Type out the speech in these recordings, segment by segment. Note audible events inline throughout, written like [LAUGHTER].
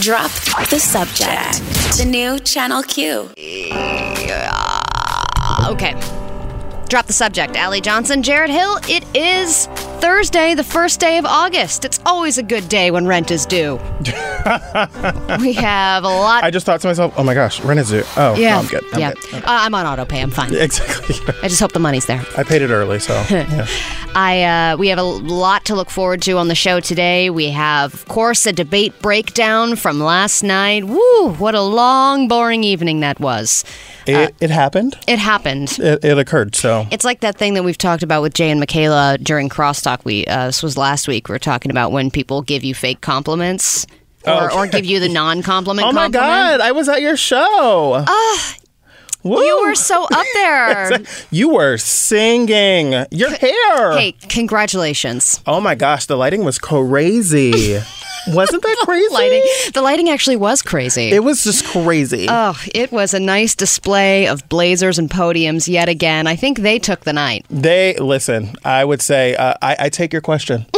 Drop the subject. The new Channel Q. Okay. Drop the subject. Allie Johnson, Jarrett Hill. It is Thursday, the first day of August. It's always a good day when rent is due. [LAUGHS] we have a lot. I just thought to myself, oh my gosh, rent is due. Oh, no, yeah, I'm good. I'm yeah. good. Uh, I'm on auto pay. I'm fine. Exactly. I just hope the money's there. I paid it early, so [LAUGHS] yeah. I uh, we have a lot to look forward to on the show today. We have, of course, a debate breakdown from last night. Woo! What a long, boring evening that was. It, it happened. It happened. It, it occurred. So It's like that thing that we've talked about with Jay and Michaela during Crosstalk. We uh, this was last week. We were talking about when people give you fake compliments. Or, Oh, or give you the non-compliment [LAUGHS] Oh my compliment. God! I was at your show. Ah, You were so up [LAUGHS] there. You were singing. Your hair. hey, congratulations. Oh my gosh, the lighting was crazy. [LAUGHS] Wasn't that [LAUGHS] crazy? Lighting. The lighting actually was crazy. It was just crazy. Oh, it was a nice display of blazers and podiums yet again. I think they took the night. they listen. I would say uh, I, I take your question. [LAUGHS]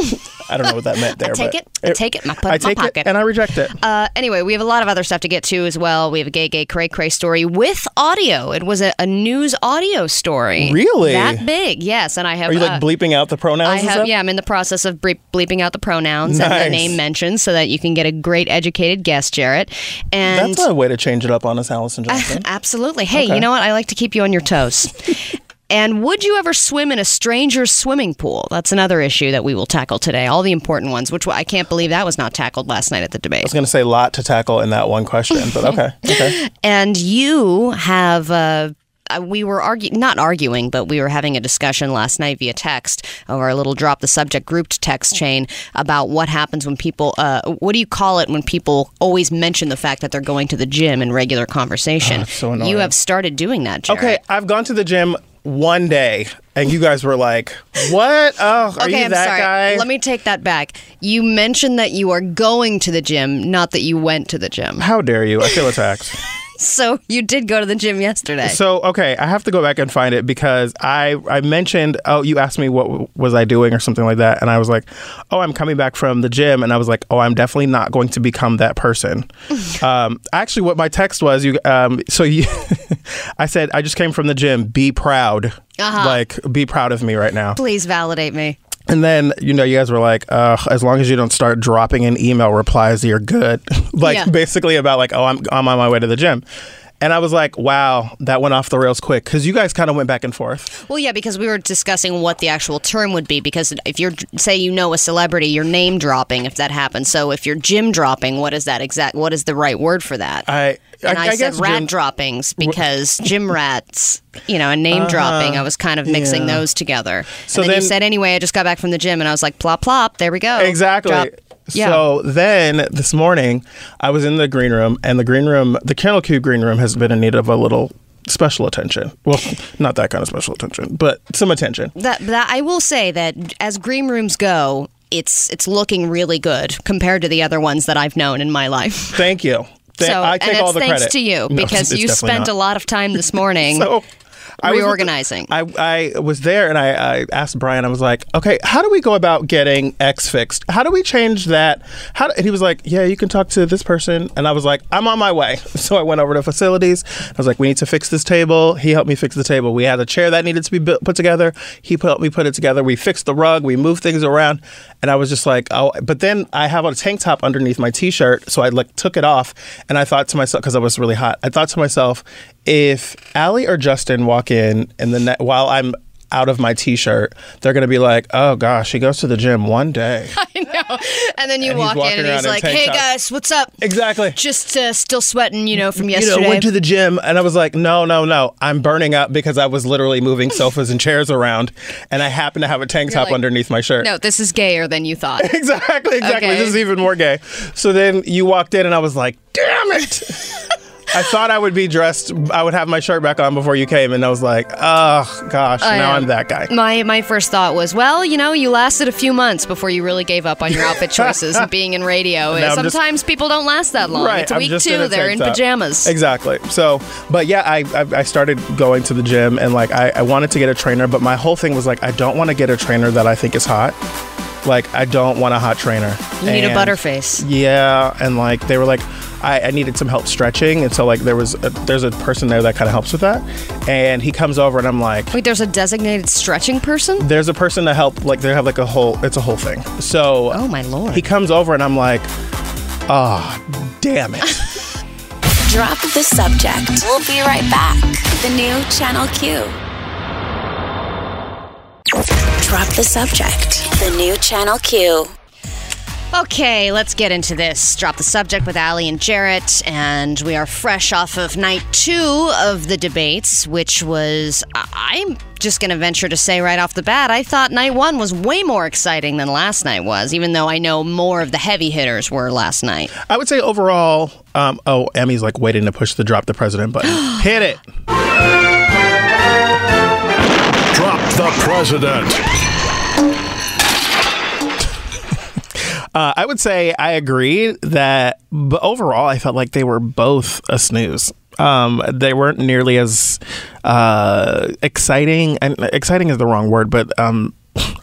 I don't know what that meant there. take but it. I take it. I put it I in my pocket. it and I reject it. Uh, anyway, we have a lot of other stuff to get to as well. We have a gay, gay, cray, cray story with audio. It was a, a news audio story. Really? That big, yes. And I have. Are you like uh, bleeping out the pronouns? I have, yeah, I'm in the process of ble- bleeping out the pronouns and the name mentioned so that you can get a great educated guest, Jarrett. And That's a way to change it up on us, Allison [LAUGHS] Johnson. Absolutely. Hey, Okay. you know what? I like to keep you on your toes. [LAUGHS] and would you ever swim in a stranger's swimming pool? That's another issue that we will tackle today. All the important ones, which I can't believe that was not tackled last night at the I debate. was going to say a lot to tackle in that one question, but okay. [LAUGHS] Okay. And you have. Uh, uh, we were arguing, not arguing, but we were having a discussion last night via text over our little drop the subject grouped text chain about what happens when people, uh, what do you call it when people always mention the fact that they're going to the gym in regular conversation? Oh, so annoying. you have started doing that, Jarrett. Okay, I've gone to the gym one day, and you guys were like, "What? Oh, are okay, you I'm that sorry. guy?" Let me take that back. You mentioned that you are going to the gym, not that you went to the gym. How dare you? I feel attacked. [LAUGHS] So you did go to the gym yesterday. So okay, I have to go back and find it because I I mentioned oh you asked me what w- was I doing or something like that and I was like oh I'm coming back from the gym and I was like oh I'm definitely not going to become that person. [LAUGHS] um, actually, what my text was you um so you [LAUGHS] I said I just came from the gym. Be proud. Uh-huh. Like be proud of me right now. Please validate me. And then, you know, you guys were like, uh, as long as you don't start dropping in email replies, you're good. [LAUGHS] like Yeah. basically about like, oh, I'm I'm on my way to the gym. And I was like, wow, that went off the rails quick because you guys kind of went back and forth. Well, yeah, because we were discussing what the actual term would be. Because if you're, say, you know a celebrity, you're name dropping if that happens. So if you're gym dropping, what is that exact? What is the right word for that? I and I, said guess rat Jim- droppings because gym rats, you know, and name dropping. I was kind of mixing Uh-huh. yeah. those together. So and then, you said anyway. I just got back from the gym and I was like, plop plop. There we go. Exactly. Drop- Yeah. So then this morning, I was in the green room, and the green room, the Channel Q green room, has been in need of a little special attention. Well, not that kind of special attention, but some attention. That, that I will say that as green rooms go, it's it's looking really good compared to the other ones that I've known in my life. Thank you. Th- so I and take it's all the thanks credit to you because it's you spent not. a lot of time this [LAUGHS] morning So I was with the- I, I was there and I, I asked Brian, I was like, okay, how do we go about getting X fixed? How do we change that? How do, and he was like, yeah, you can talk to this person. And I was like, I'm on my way. [LAUGHS] So I went over to facilities. I was like, we need to fix this table. He helped me fix the table. We had a chair that needed to be built, put together. He helped me put it together. We fixed the rug. We moved things around. And I was just like, oh, but then I have a tank top underneath my t-shirt. So I like took it off and I thought to myself, because I was really hot, I thought to myself, if Allie or Justin walk in and the ne- while I'm out of my t-shirt, they're gonna be like, "Oh gosh, he goes to the gym one day." [LAUGHS] I know. And then you And walk in and he's like, "Hey top." guys, what's up?" exactly. Just uh, still sweating, you know, from You yesterday. know, went to the gym, and I was like, "No, no, no! I'm burning up because I was literally moving sofas and chairs around, and I happen to have a tank top like, underneath my shirt." no, this is gayer than you thought. [LAUGHS] exactly, exactly. Okay. This is even more gay. So then you walked in, and I was like, "Damn it!" [LAUGHS] I thought I would be dressed. I would have my shirt back on before you came, and I was like, "Oh gosh, now am. I'm that guy." My my first thought was, well, you know, you lasted a few months before you really gave up on your outfit [LAUGHS] choices and being in radio. Now I'm just- Sometimes people don't last that long. Right, It's week two, they're in pajamas. Exactly. So, but yeah, I, I I started going to the gym and like I, I wanted to get a trainer, but my whole thing was like I don't want to get a trainer that I think is hot. Like I don't want a hot trainer. You need a And- butterface. Yeah, and like they were like, I, I needed some help stretching, and so like there was a, there's a person there that kind of helps with that, and he comes over and I'm like, Wait, there's a designated stretching person? there's a person to help. Like they have like a whole it's a whole thing. So Oh my lord. he comes over and I'm like, ah, damn it. [LAUGHS] Drop the subject. We'll be right back. The new Channel Q. Drop the subject. The new Channel Q. Okay, let's get into this. Drop the subject with Allie and Jarrett, and we are fresh off of night two of the debates, which was, I- I'm just going to venture to say right off the bat, I thought night one was way more exciting than last night was, even though I know more of the heavy hitters were last night. I would say overall, um, oh, Emmy's like waiting to push the drop the president button. [GASPS] Hit it. The president. Uh, I would say I agree that, but overall, I felt like they were both a snooze. Um, they weren't nearly as uh, exciting, and exciting is the wrong word, but um,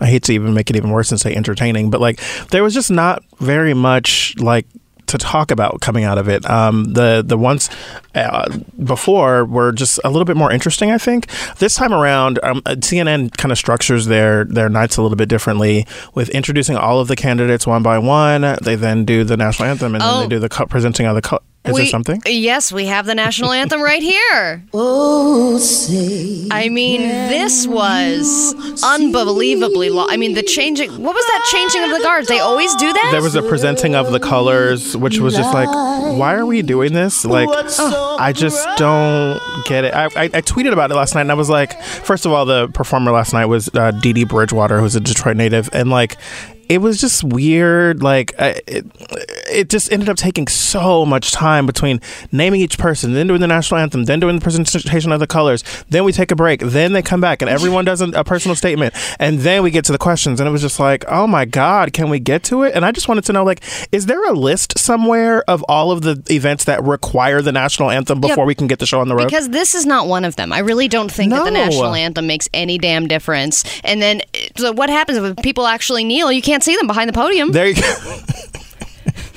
I hate to even make it even worse and say entertaining. But like, there was just not very much like to talk about coming out of it. Um, the the ones uh, before were just a little bit more interesting. I think this time around, um, CNN kind of structures their their nights a little bit differently with introducing all of the candidates one by one. They then do the national anthem and then Oh. they do the co- presenting of the. Co- is there something? Yes, we have the national anthem right here. [LAUGHS] Oh, say. I mean, this was unbelievably long. I mean, the changing. What was that changing of the guards? They always do that. There was a presenting of the colors, which was just like, why are we doing this? Like, I just don't get it. I, I, I tweeted about it last night, and I was like, first of all, the performer last night was uh, Dee Dee Bridgewater, who's a Detroit native, and like. It was just weird. Like I- it, it just ended up taking so much time between naming each person, then doing the national anthem, then doing the presentation of the colors. Then we take a break. Then they come back, and everyone does a, a personal statement, and then we get to the questions. And it was just like, oh my god, can we get to it? And I just wanted to know, like, is there a list somewhere of all of the events that require the national anthem before we can get the show on the road? Because this is not one of them. I really don't think that the national anthem makes any damn difference. And then, so what happens if people actually kneel? You can't see them behind the podium. There you go. [LAUGHS]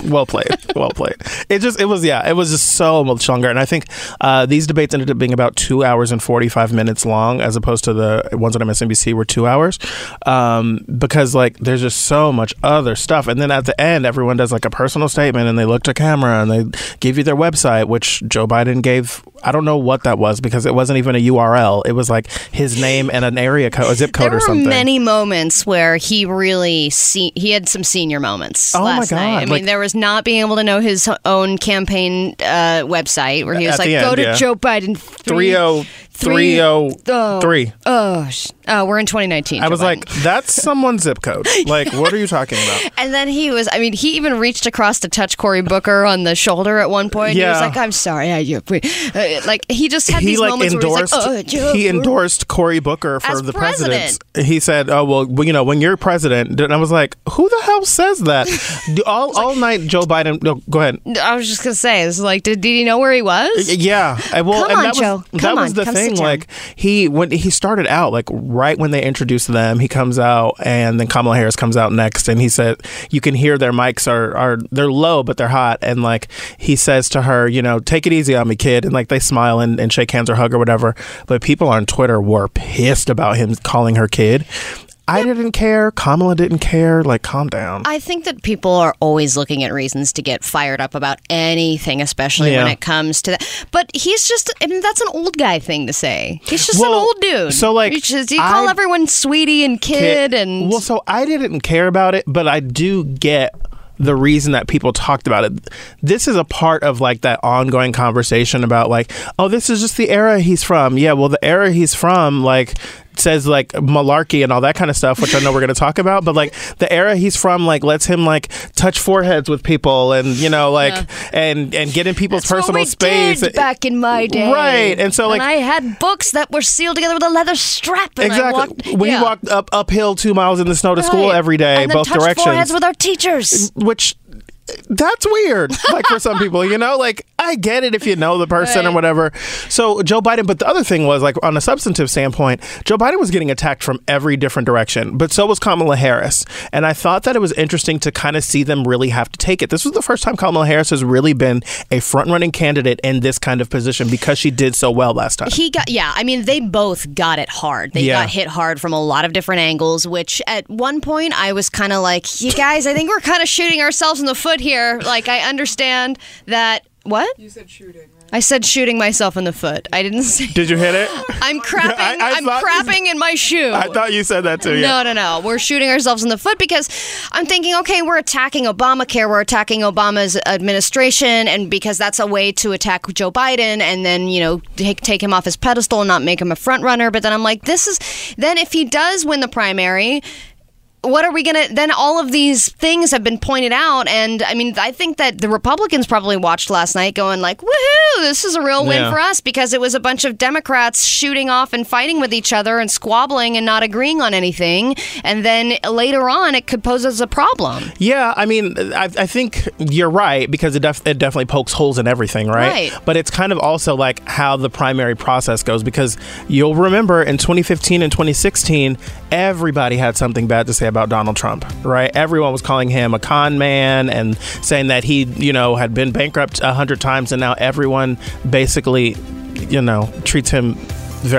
well played. Well played. It just it was yeah, it was just so much longer. And I think uh, these debates ended up being about two hours and forty five minutes long, as opposed to the ones on MSNBC were two hours, um, because like there's just so much other stuff. And then at the end, everyone does like a personal statement, and they look to camera and they give you their website, which Joe Biden gave. I don't know what that was because it wasn't even a URL. It was like his name and an area code, a zip code or something. there were many moments where he really se- he had some senior moments Oh my last night. God, I mean, there was not being able to know his own campaign uh, website where he was At like, the "Go end, to yeah. Joe Biden Three oh three oh oh, three. Oh, sh- oh, we're in 2019. I Joe was Biden. like, that's [LAUGHS] someone's zip code. Like, what are you talking about? [LAUGHS] And then he was, I mean, he even reached across to touch Cory Booker on the shoulder at one point. He was Yeah. like, I'm sorry. I, uh, like, he just had He these like moments endorsed. where he's like, oh, Joe he Booker." endorsed Cory Booker for As the president. He said, "Oh well, well, you know, when you're president." And I was like, "Who the hell says that?" [LAUGHS] Do- all all night, Joe Biden. No, go ahead. I was just going to say, it's like, did, did he know where he was? Yeah, I- well, Come and on, that Joe. was Come that was on, the come sit thing. Like he when he started out, like right when they introduced them, he comes out, and then Kamala Harris comes out next, and he said, "You can hear their mics are are they're low, but they're hot." And like he says to her, "You know, take it easy on me, kid," and like they smile and, and shake hands or hug or whatever. But people on Twitter were pissed about him calling her kid. I didn't care. Kamala didn't care. Like, calm down. I think that people are always looking at reasons to get fired up about anything, especially when it comes to that. But he's just, I mean, that's an old guy thing to say. He's just Well, an old dude. so, like, you, just, you call I- everyone sweetie and kid, and well so i didn't care about it but i do get the reason that people talked about it this is a part of like that ongoing conversation about like oh this is just the era he's from yeah well the era he's from like says like malarkey and all that kind of stuff which i know we're going to talk about but like the era he's from like lets him like touch foreheads with people and you know like and and get in people's That's personal space back in my day, Right, and so, like- I had books that were sealed together with a leather strap. And I exactly walked, we yeah. walked up uphill two miles in the snow to school every day and both directions foreheads with our teachers. which that's weird like for some people you know like I get it if you know the person or whatever. So Joe Biden, but the other thing was like on a substantive standpoint, Joe Biden was getting attacked from every different direction, but so was Kamala Harris. And I thought that it was interesting to kind of see them really have to take it. This was the first time Kamala Harris has really been a front running candidate in this kind of position because she did so well last time. He got, yeah, I mean, they both got it hard. They Yeah. got hit hard from a lot of different angles, which at one point I was kind of like, you guys, I think we're kind of shooting ourselves in the foot here. Like, I understand that. What? You said shooting, right? I said shooting myself in the foot. I didn't say. Did you hit it? [LAUGHS] I'm crapping. [LAUGHS] I- I I'm thought- crapping in my shoe. I thought you said that too. No, no, no. We're shooting ourselves in the foot because I'm thinking, okay, we're attacking Obamacare, we're attacking Obama's administration, and because that's a way to attack Joe Biden and then, you know, take, take him off his pedestal and not make him a front runner. But then I'm like, this is, then if he does win the primary, what are we gonna then all of these things have been pointed out and i mean i think that the republicans probably watched last night going like woohoo this is a real win Yeah. for us because it was a bunch of democrats shooting off and fighting with each other and squabbling and not agreeing on anything and then later on it could pose as a problem Yeah, I mean, I, I think you're right because it, def- it definitely pokes holes in everything, right? Right. But it's kind of also like how the primary process goes because you'll remember in 2015 and 2016, everybody had something bad to say about Donald Trump, right? Everyone was calling him a con man and saying that he, you know, had been bankrupt a hundred times, and now everyone basically, you know, treats him.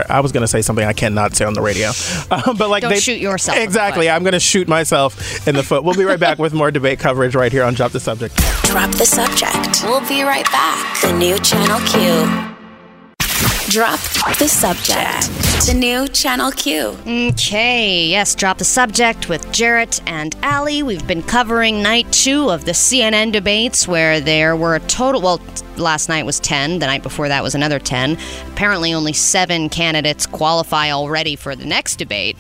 I was going to say something I cannot say on the radio, [LAUGHS] uh, but like Don't they shoot yourself Exactly. I'm going to shoot myself in the foot. We'll be right back with more debate coverage right here on Drop the Subject. Drop the subject. We'll be right back. The new Channel Q. Drop the subject. The new Channel Q. Okay, yes, drop the subject with Jarrett and Allie. We've been covering night two of the CNN debates where there were a total, well, last night was 10, the night before that was another 10. Apparently, only seven candidates qualify already for the next debate.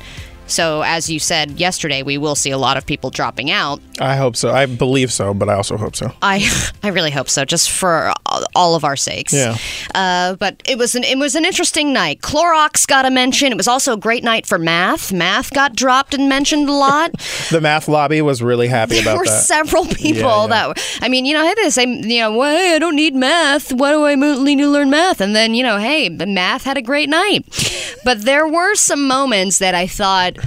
So, as you said yesterday, we will see a lot of people dropping out. I hope so. I believe so, but I also hope so. I [LAUGHS] I really hope so, just for all of our sakes. Yeah. Uh, but it was an it was an interesting night. Clorox got a mention. It was also a great night for math. Math got dropped and mentioned a lot. [LAUGHS] The math lobby was really happy there about were that. several people Yeah, yeah. that were, I mean, you know, I had to say, you know, well, hey, I don't need math. Why do I need to learn math? And then, you know, hey, the math had a great night. But there were some moments that I thought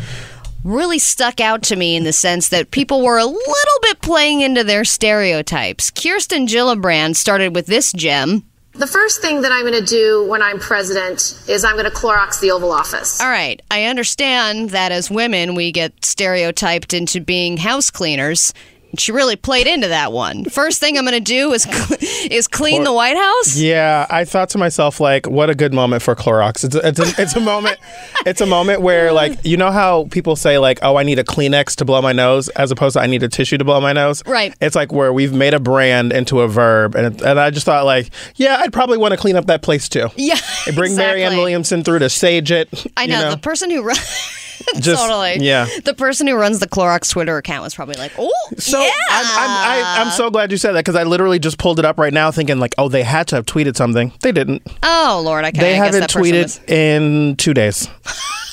really stuck out to me in the sense that people were a little bit playing into their stereotypes. Kirsten Gillibrand started with this gem. The first thing that I'm going to do when I'm president is I'm going to Clorox the Oval Office. All right, I understand that as women we get stereotyped into being house cleaners. She really played into that one. First thing I'm going to do is cl- is clean the White House. Yeah, I thought to myself like, what a good moment for Clorox. It's a, it's a, it's a moment. [LAUGHS] It's a moment where like you know how people say like, oh, I need a Kleenex to blow my nose, as opposed to I need a tissue to blow my nose. Right. It's like where we've made a brand into a verb, and it, and I just thought like, yeah, I'd probably want to clean up that place too. Yeah, Bring Marianne exactly. Williamson through to sage it. I you know, the person who runs. [LAUGHS] [LAUGHS] Just- totally. yeah. The person who runs the Clorox Twitter account was probably like, "Oh, So yeah." I'm, I'm, I, I'm so glad you said that because I literally just pulled it up right now, thinking like, oh, they had to have tweeted something. They didn't. oh Lord, okay. they I guess haven't that tweeted was- in two days. [LAUGHS]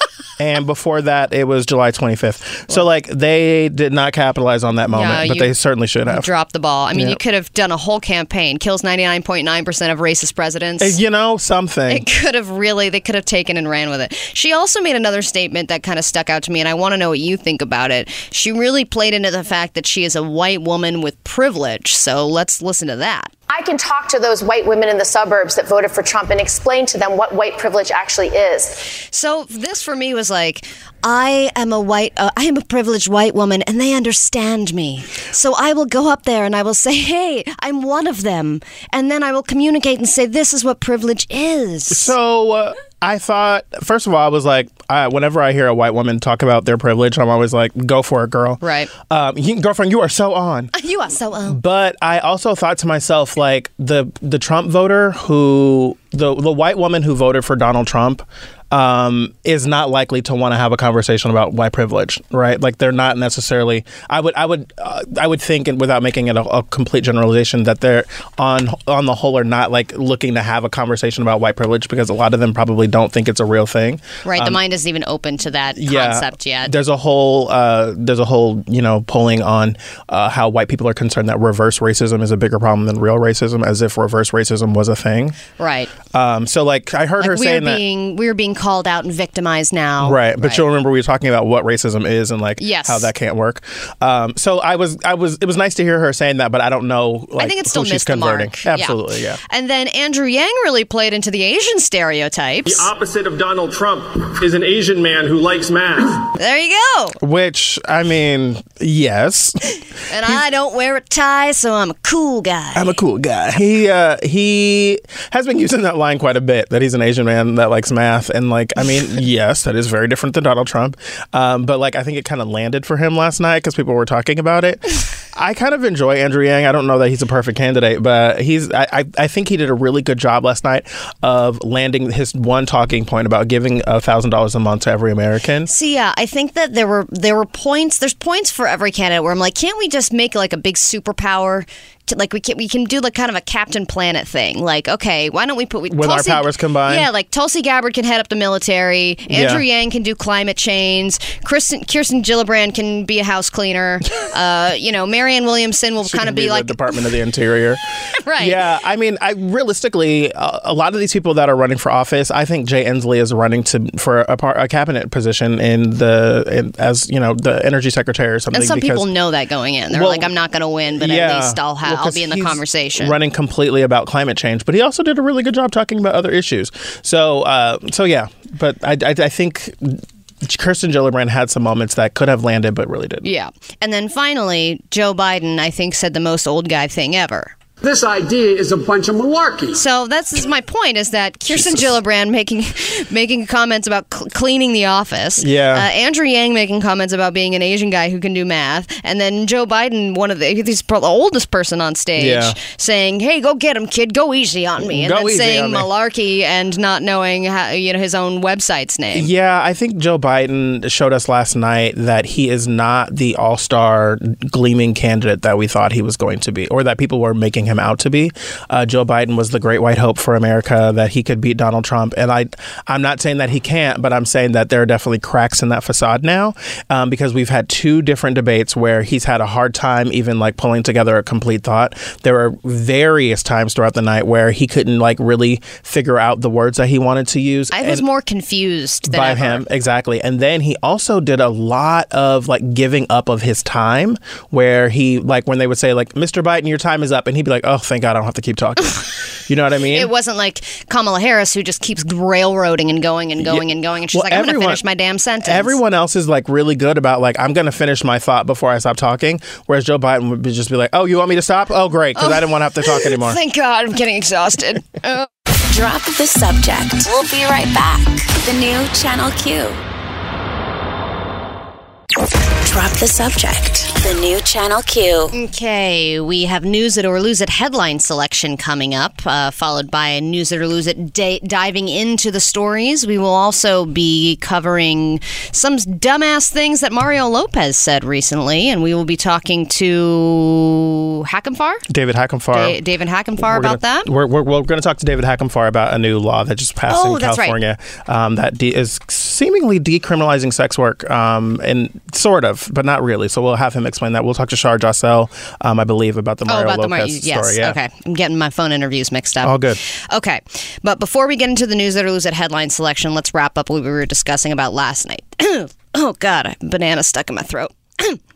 and before that, it was July 25th. So like they did not capitalize on that moment, Yeah, but you- they certainly should have. dropped the ball. I mean, you could have done a whole campaign. Kills 99.9% of racist presidents. you know something. It could have really, they could have taken and ran with it. She also made another statement that kind of stuck out to me, and I want to know what you think about it. She really played into the fact that she is a white woman with privilege. So let's listen to that. I can talk to those white women in the suburbs that voted for Trump and explain to them what white privilege actually is. So this for me was like, I am a white, uh, I am a privileged white woman, and they understand me. So I will go up there and I will say, "Hey, I'm one of them," and then I will communicate and say, "This is what privilege is." So uh, I thought, first of all, I was like, I, whenever I hear a white woman talk about their privilege, I'm always like, go for it, girl. Right. Um, you, girlfriend, you are so on. [LAUGHS] you are so on. But I also thought to myself, like the the Trump voter who the the white woman who voted for Donald Trump. Um, is not likely to want to have a conversation about white privilege, right? Like they're not necessarily. I would, I would, uh, I would think, and without making it a, a complete generalization, that they're on on the whole are not like looking to have a conversation about white privilege because a lot of them probably don't think it's a real thing. Right. the mind isn't even open to that concept yet. There's a whole uh, there's a whole you know polling on uh, how white people are concerned that reverse racism is a bigger problem than real racism, as if reverse racism was a thing. Right. Um, so like I heard her Like we're saying that. we're being called out and victimized now. Right, but you'll remember we were talking about what racism is and like Yes. how that can't work. Um, so I was, I was, it was nice to hear her saying that, but I don't know. Like, I think it's still she's converting. mark. Absolutely, yeah. And then Andrew Yang really played into the Asian stereotypes. The opposite of Donald Trump is an Asian man who likes math. There you go. Which I mean, yes, [LAUGHS] And I don't wear a tie, so I'm a cool guy. I'm a cool guy. He uh, he has been using that line quite a bit. That he's an Asian man that likes math, and like, I mean, [LAUGHS] yes, that is very different than Donald Trump. Um, but like, I think it kind of landed for him last night because people were talking about it. [LAUGHS] I kind of enjoy Andrew Yang. I don't know that he's a perfect candidate, but he's. I, I, I think he did a really good job last night of landing his one talking point about giving a thousand dollars a month to every American. See, yeah, I think that there were there were points. There's points for every candidate where I'm like, can't we just make like a big superpower? To, like we can we can do like kind of a Captain Planet thing. Like, okay, why don't we put we, With our powers combined? Yeah, like Tulsi Gabbard can head up the military. Andrew Yeah. Yang can do climate change. Kristen Kirsten Gillibrand can be a house cleaner. [LAUGHS] uh, you know, Marianne Williamson will kind of be, the like Department of the Interior. [LAUGHS] right. Yeah, I mean, I realistically, uh, a lot of these people that are running for office, I think Jay Inslee is running to for a, par, a cabinet position in the in, as you know the energy secretary or something. And some people know that going in. They're Well, like, I'm not going to win, but yeah, at least I'll have well, I'll be in the conversation. running completely about climate change, but he also did a really good job talking about other issues. So, uh, so yeah, but I, I, I think. Kirsten Gillibrand had some moments that could have landed, but really didn't. Yeah. And then finally, Joe Biden, I think, said the most old guy thing ever. This idea is a bunch of malarkey. So that's my point is that Kirsten Gillibrand making [LAUGHS] making comments about cl- cleaning the office. Yeah. Uh, Andrew Yang making comments about being an Asian guy who can do math, and then Joe Biden, one of the he's the oldest person on stage, Yeah. saying, "Hey, go get him, kid. Go easy on me," and Go then easy saying on me. malarkey and not knowing how, you know his own website's name. Yeah, I think Joe Biden showed us last night that he is not the all star gleaming candidate that we thought he was going to be, or that people were making him out to be. Uh, Joe Biden was the great white hope for America that he could beat Donald Trump, and I, I'm not saying that he can't, but I'm saying that there are definitely cracks in that facade now, um, because we've had two different debates where he's had a hard time even like pulling together a complete thought. There were various times throughout the night where he couldn't like really figure out the words that he wanted to use. I was more confused than by ever. him exactly and then he also did a lot of like giving up of his time where he like when they would say like mr biden your time is up and he'd be like oh thank god i don't have to keep talking [LAUGHS] you know what i mean It wasn't like Kamala Harris who just keeps railroading and going and going and going, and she's Well, like, "I'm going to finish my damn sentence." Everyone else is like really good about like I'm gonna finish my thought before I stop talking, whereas Joe Biden would be just be like, "Oh, you want me to stop? Oh, great, because I didn't want to have to talk anymore." [LAUGHS] Thank God, I'm getting exhausted. Uh, [LAUGHS] Drop the subject. We'll be right back. The new Channel Q. Drop the subject. The new Channel Q. okay, we have news it or lose it headline selection coming up, uh, followed by a news it or lose it da- diving into the stories. We will also be covering some dumbass things that Mario Lopez said recently, and we will be talking to Hackenfar, David Hackenfar. Da- David Hackenfar, We're about gonna, that. We're, we're, we're going to talk to David Hackenfar about a new law that just passed Oh, in that's right. California um, that de- is seemingly decriminalizing sex work, um, and sort of, but not really. So we'll have him explain that. We'll talk to Shar Jossell, um, I believe, about the Oh, Mario about the Mar- yes. story. Yeah. Okay, I'm getting my phone interviews mixed up. All good. Okay, but before we get into the news that lose it headline selection, let's wrap up what we were discussing about last night. [COUGHS] oh God, a banana stuck in my throat.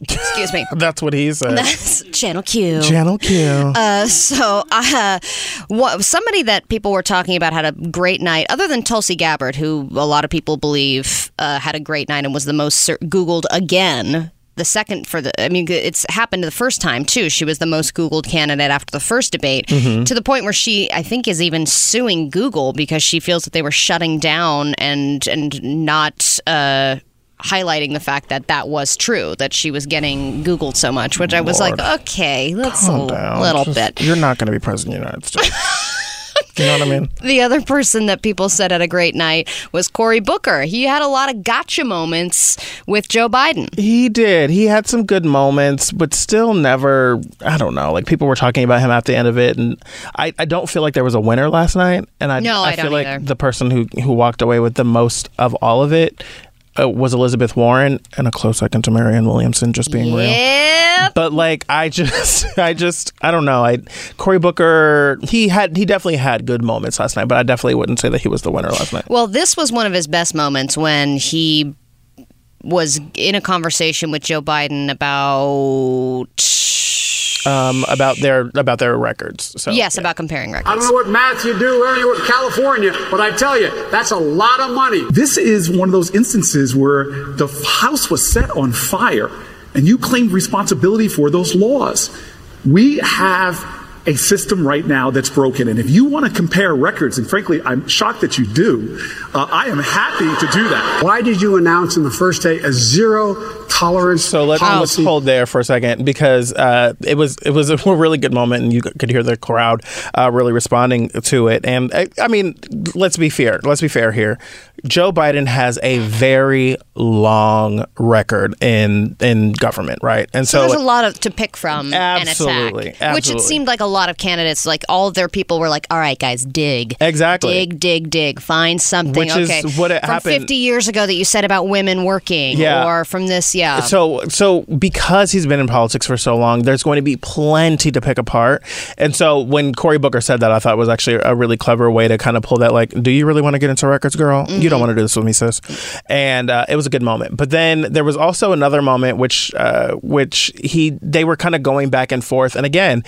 Excuse me. [LAUGHS] That's what he said. That's Channel Q. Channel Q. Uh, so, uh, what, somebody that people were talking about had a great night, other than Tulsi Gabbard, who a lot of people believe uh, had a great night and was the most ser- Googled again. The second for the, I mean, it's happened the first time too. She was the most Googled candidate after the first debate, to the point where she, I think, is even suing Google because she feels that they were shutting down and and not. Uh, highlighting the fact that that was true that she was getting googled so much which i was like okay that's Calm a down. little Just- bit You're not going to be president of the United States. [LAUGHS] You know what I mean? The other person that people said had a great night was Cory Booker. He had a lot of gotcha moments with Joe Biden. He did. He had some good moments, but still never. I don't know. Like people were talking about him at the end of it, and I, I don't feel like there was a winner last night. And I, No, I feel don't like either. the person who who walked away with the most of all of it uh, was Elizabeth Warren, and a close second to Marianne Williamson. Just being real. Yep. But like I just [LAUGHS] I just I don't know. I Cory Booker he had he definitely had good moments last night, but I definitely wouldn't say that he was the winner last night. Well, this was one of his best moments when he was in a conversation with Joe Biden about. Um about their about their records. So yes, about comparing records. I don't know what math you do learning with California, but I tell you, that's a lot of money. This is one of those instances where the house was set on fire and you claimed responsibility for those laws. We have a system right now that's broken. And if you want to compare records, and frankly, I'm shocked that you do, uh, I am happy to do that. Why did you announce in the first day a zero tolerance So let's, let's hold there for a second because uh, it was it was a [LAUGHS] really good moment and you could hear the crowd uh, really responding to it. And I, I mean, let's be fair. Let's be fair here. Joe Biden has a very long record in in government, right? And So so, there's a lot of to pick from Absolutely, and attack, which it seemed like a lot of candidates, like all of their people, were like, "All right, guys, dig, Exactly. dig, dig, dig, find something." Which is okay, what it from happened- 50 years ago that you said about women working, Yeah. or from this, yeah. So, so because he's been in politics for so long, there's going to be plenty to pick apart. And so, when Cory Booker said that, I thought it was actually a really clever way to kind of pull that. Like, do you really want to get into records, girl? You don't want to do this with me, sis. And uh, it was a good moment. But then there was also another moment, which, uh, which he they were kind of going back and forth. And again,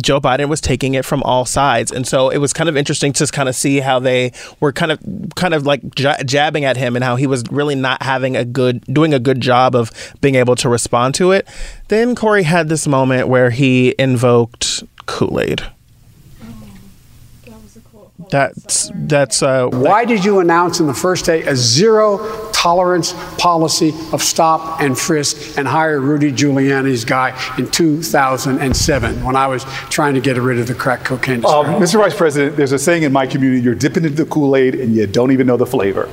Joe Biden was taking it from all sides, and so it was kind of interesting to kind of see how they were kind of, kind of like ja- jabbing at him, and how he was really not having a good, doing a good job of being able to respond to it. Then Cory had this moment where he invoked Kool Aid. That's that's uh, Why did you announce in the first day a zero tolerance policy of stop and frisk and hire Rudy Giuliani's guy in 2007 when I was trying to get rid of the crack cocaine? Um, Mr. Vice President, there's a saying in my community you're dipping into the Kool Aid and you don't even know the flavor.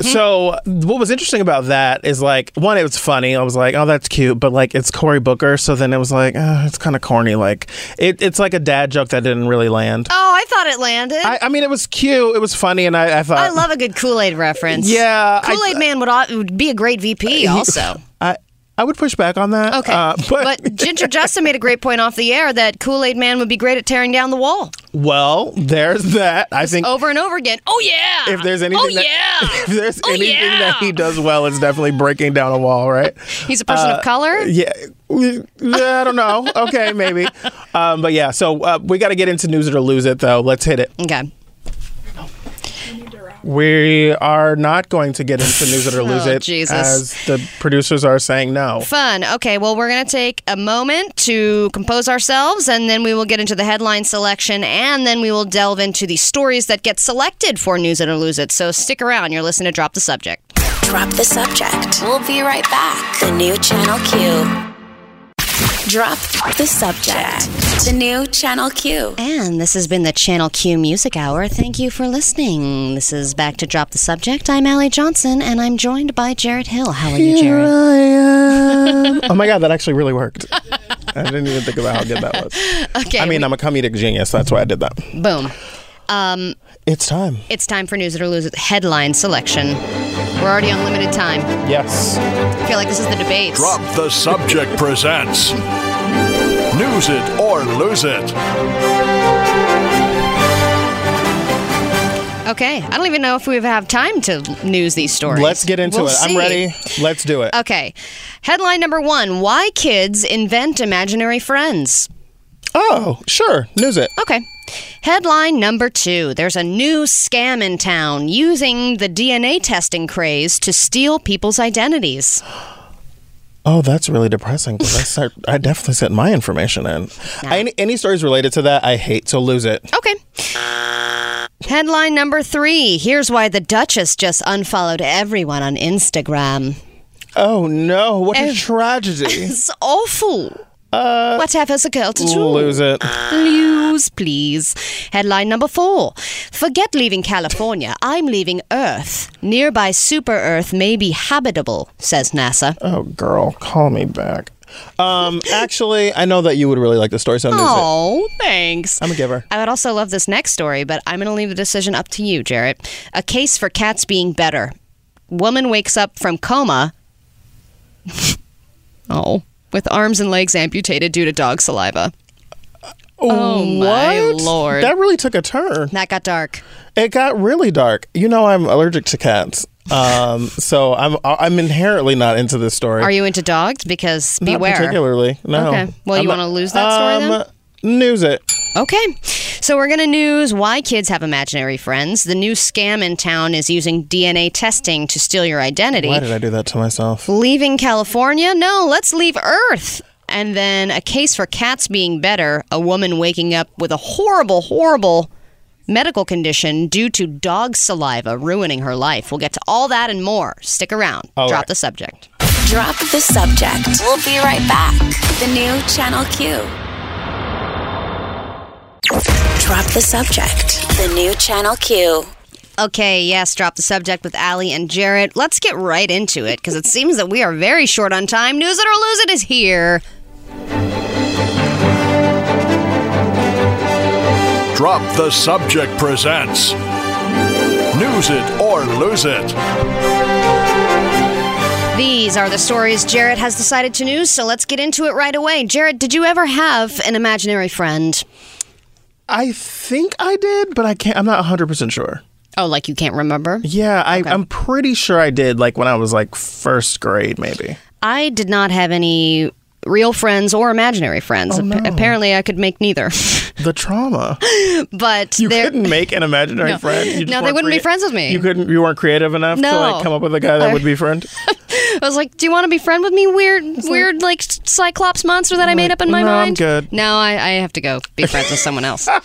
So what was interesting about that is like one, it was funny. I was like, oh, that's cute, but like it's Cory Booker, so then it was like, uh, it's kind of corny. Like it, it's like a dad joke that didn't really land. oh, I thought it landed. I, I mean, it was cute. It was funny, and I, I thought I love a good Kool Aid reference. Yeah, Kool Aid Man would, would be a great VP also. [LAUGHS] I I would push back on that. Okay, uh, but, but [LAUGHS] Ginger Justin made a great point off the air that Kool Aid Man would be great at tearing down the wall well, there's that. I think over and over again. Oh yeah. if there's anything Oh that, yeah. [LAUGHS] if there's Oh, anything yeah. that he does well, it's definitely breaking down a wall, right? He's a person of color. Yeah. Yeah, I don't know. Okay, maybe. Um, but yeah, so uh, we got to get into news it or lose it, though. Let's hit it. Okay. We are not going to get into news it [LAUGHS] or oh, lose Oh, it, Jesus. as the producers are saying no. Fun. Okay, well, we're going to take a moment to compose ourselves, and then we will get into the headline selection, and then we will delve into the stories that get selected for News It or Lose It. So stick around. You're listening to Drop the Subject. Drop the subject. We'll be right back. The new Channel Q. Drop the subject. The new Channel Q. And this has been the Channel Q Music Hour. Thank you for listening. This is Back to Drop the Subject. I'm Allie Johnson, and I'm joined by Jarrett Hill. How are you, Jarrett? [LAUGHS] oh my god, that actually really worked. I didn't even think about how good that was. [LAUGHS] Okay. I mean, I'm a comedic genius. That's why I did that. boom. Um, It's time. it's time for News It or Lose It headline selection. We're already on limited time. Yes. I feel like this is the debate. Drop the Subject presents News It or Lose It. Okay, I don't even know if we have time to news these stories. Let's get into We'll it. I'm ready. Let's do it. Okay, headline number one: Why kids invent imaginary friends? Oh, sure. News it. Okay. Headline number two There's a new scam in town using the DNA testing craze to steal people's identities. Oh, that's really depressing because I start. I definitely sent my information in. Any, any stories related to that, I hate. So lose it. Okay. Headline number three Here's why the Duchess just unfollowed everyone on Instagram. Oh no! What a tragedy. [LAUGHS] It's awful. What has a girl to do? Lose it. Lose, please. Headline number four. Forget leaving California. I'm leaving Earth. Nearby super Earth may be habitable, says NASA. Oh, girl, call me back. Um, actually, I know that you would really like the story, so I'm gonna Oh, thanks. I'm a giver. I would also love this next story, but I'm going to leave the decision up to you, Jarrett. A case for cats being better. Woman wakes up from coma. [LAUGHS] oh, with arms and legs amputated due to dog saliva. Oh, my What? lord. That really took a turn. That got dark. It got really dark. You know, I'm allergic to cats. Um, [LAUGHS] so I'm I'm inherently not into this story. Are you into dogs? Because beware. Not particularly. No. Okay. Well, you I'm wanna lose that story then? News it. Okay. So we're going to news why kids have imaginary friends. The new scam in town is using DNA testing to steal your identity. Why did I do that to myself? Leaving California? No, let's leave Earth. And then a case for cats being better. A woman waking up with a horrible, horrible medical condition due to dog saliva ruining her life. We'll get to all that and more. Stick around. All Drop right. the subject. Drop the subject. We'll be right back. The new Channel Q. Drop the subject. The new Channel Q. Okay, yes, drop the subject with Allie and Jarrett. Let's get right into it because it [LAUGHS] seems that we are very short on time. News it or lose it is here. Drop the Subject presents News It or Lose It. These are the stories Jarrett has decided to news, so let's get into it right away. Jarrett, did you ever have an imaginary friend? I think I did, but I can't. I'm not 100 percent sure. Oh, like you can't remember? Yeah, I, I'm pretty sure I did. Like when I was like first grade, maybe. I did not have any real friends or imaginary friends. Oh, no. Appa- apparently, I could make neither. [LAUGHS] The trauma. but You couldn't make an imaginary [LAUGHS] No. friend. You just No, they wouldn't be friends with me. You couldn't. You weren't creative enough to like come up with a guy that I- would be friend. [LAUGHS] I was like, "Do you want to be friend with me, weird, weird, like Cyclops monster that I made up in my no, I'm mind?" good. No, I, I have to go be friends with someone else. [LAUGHS]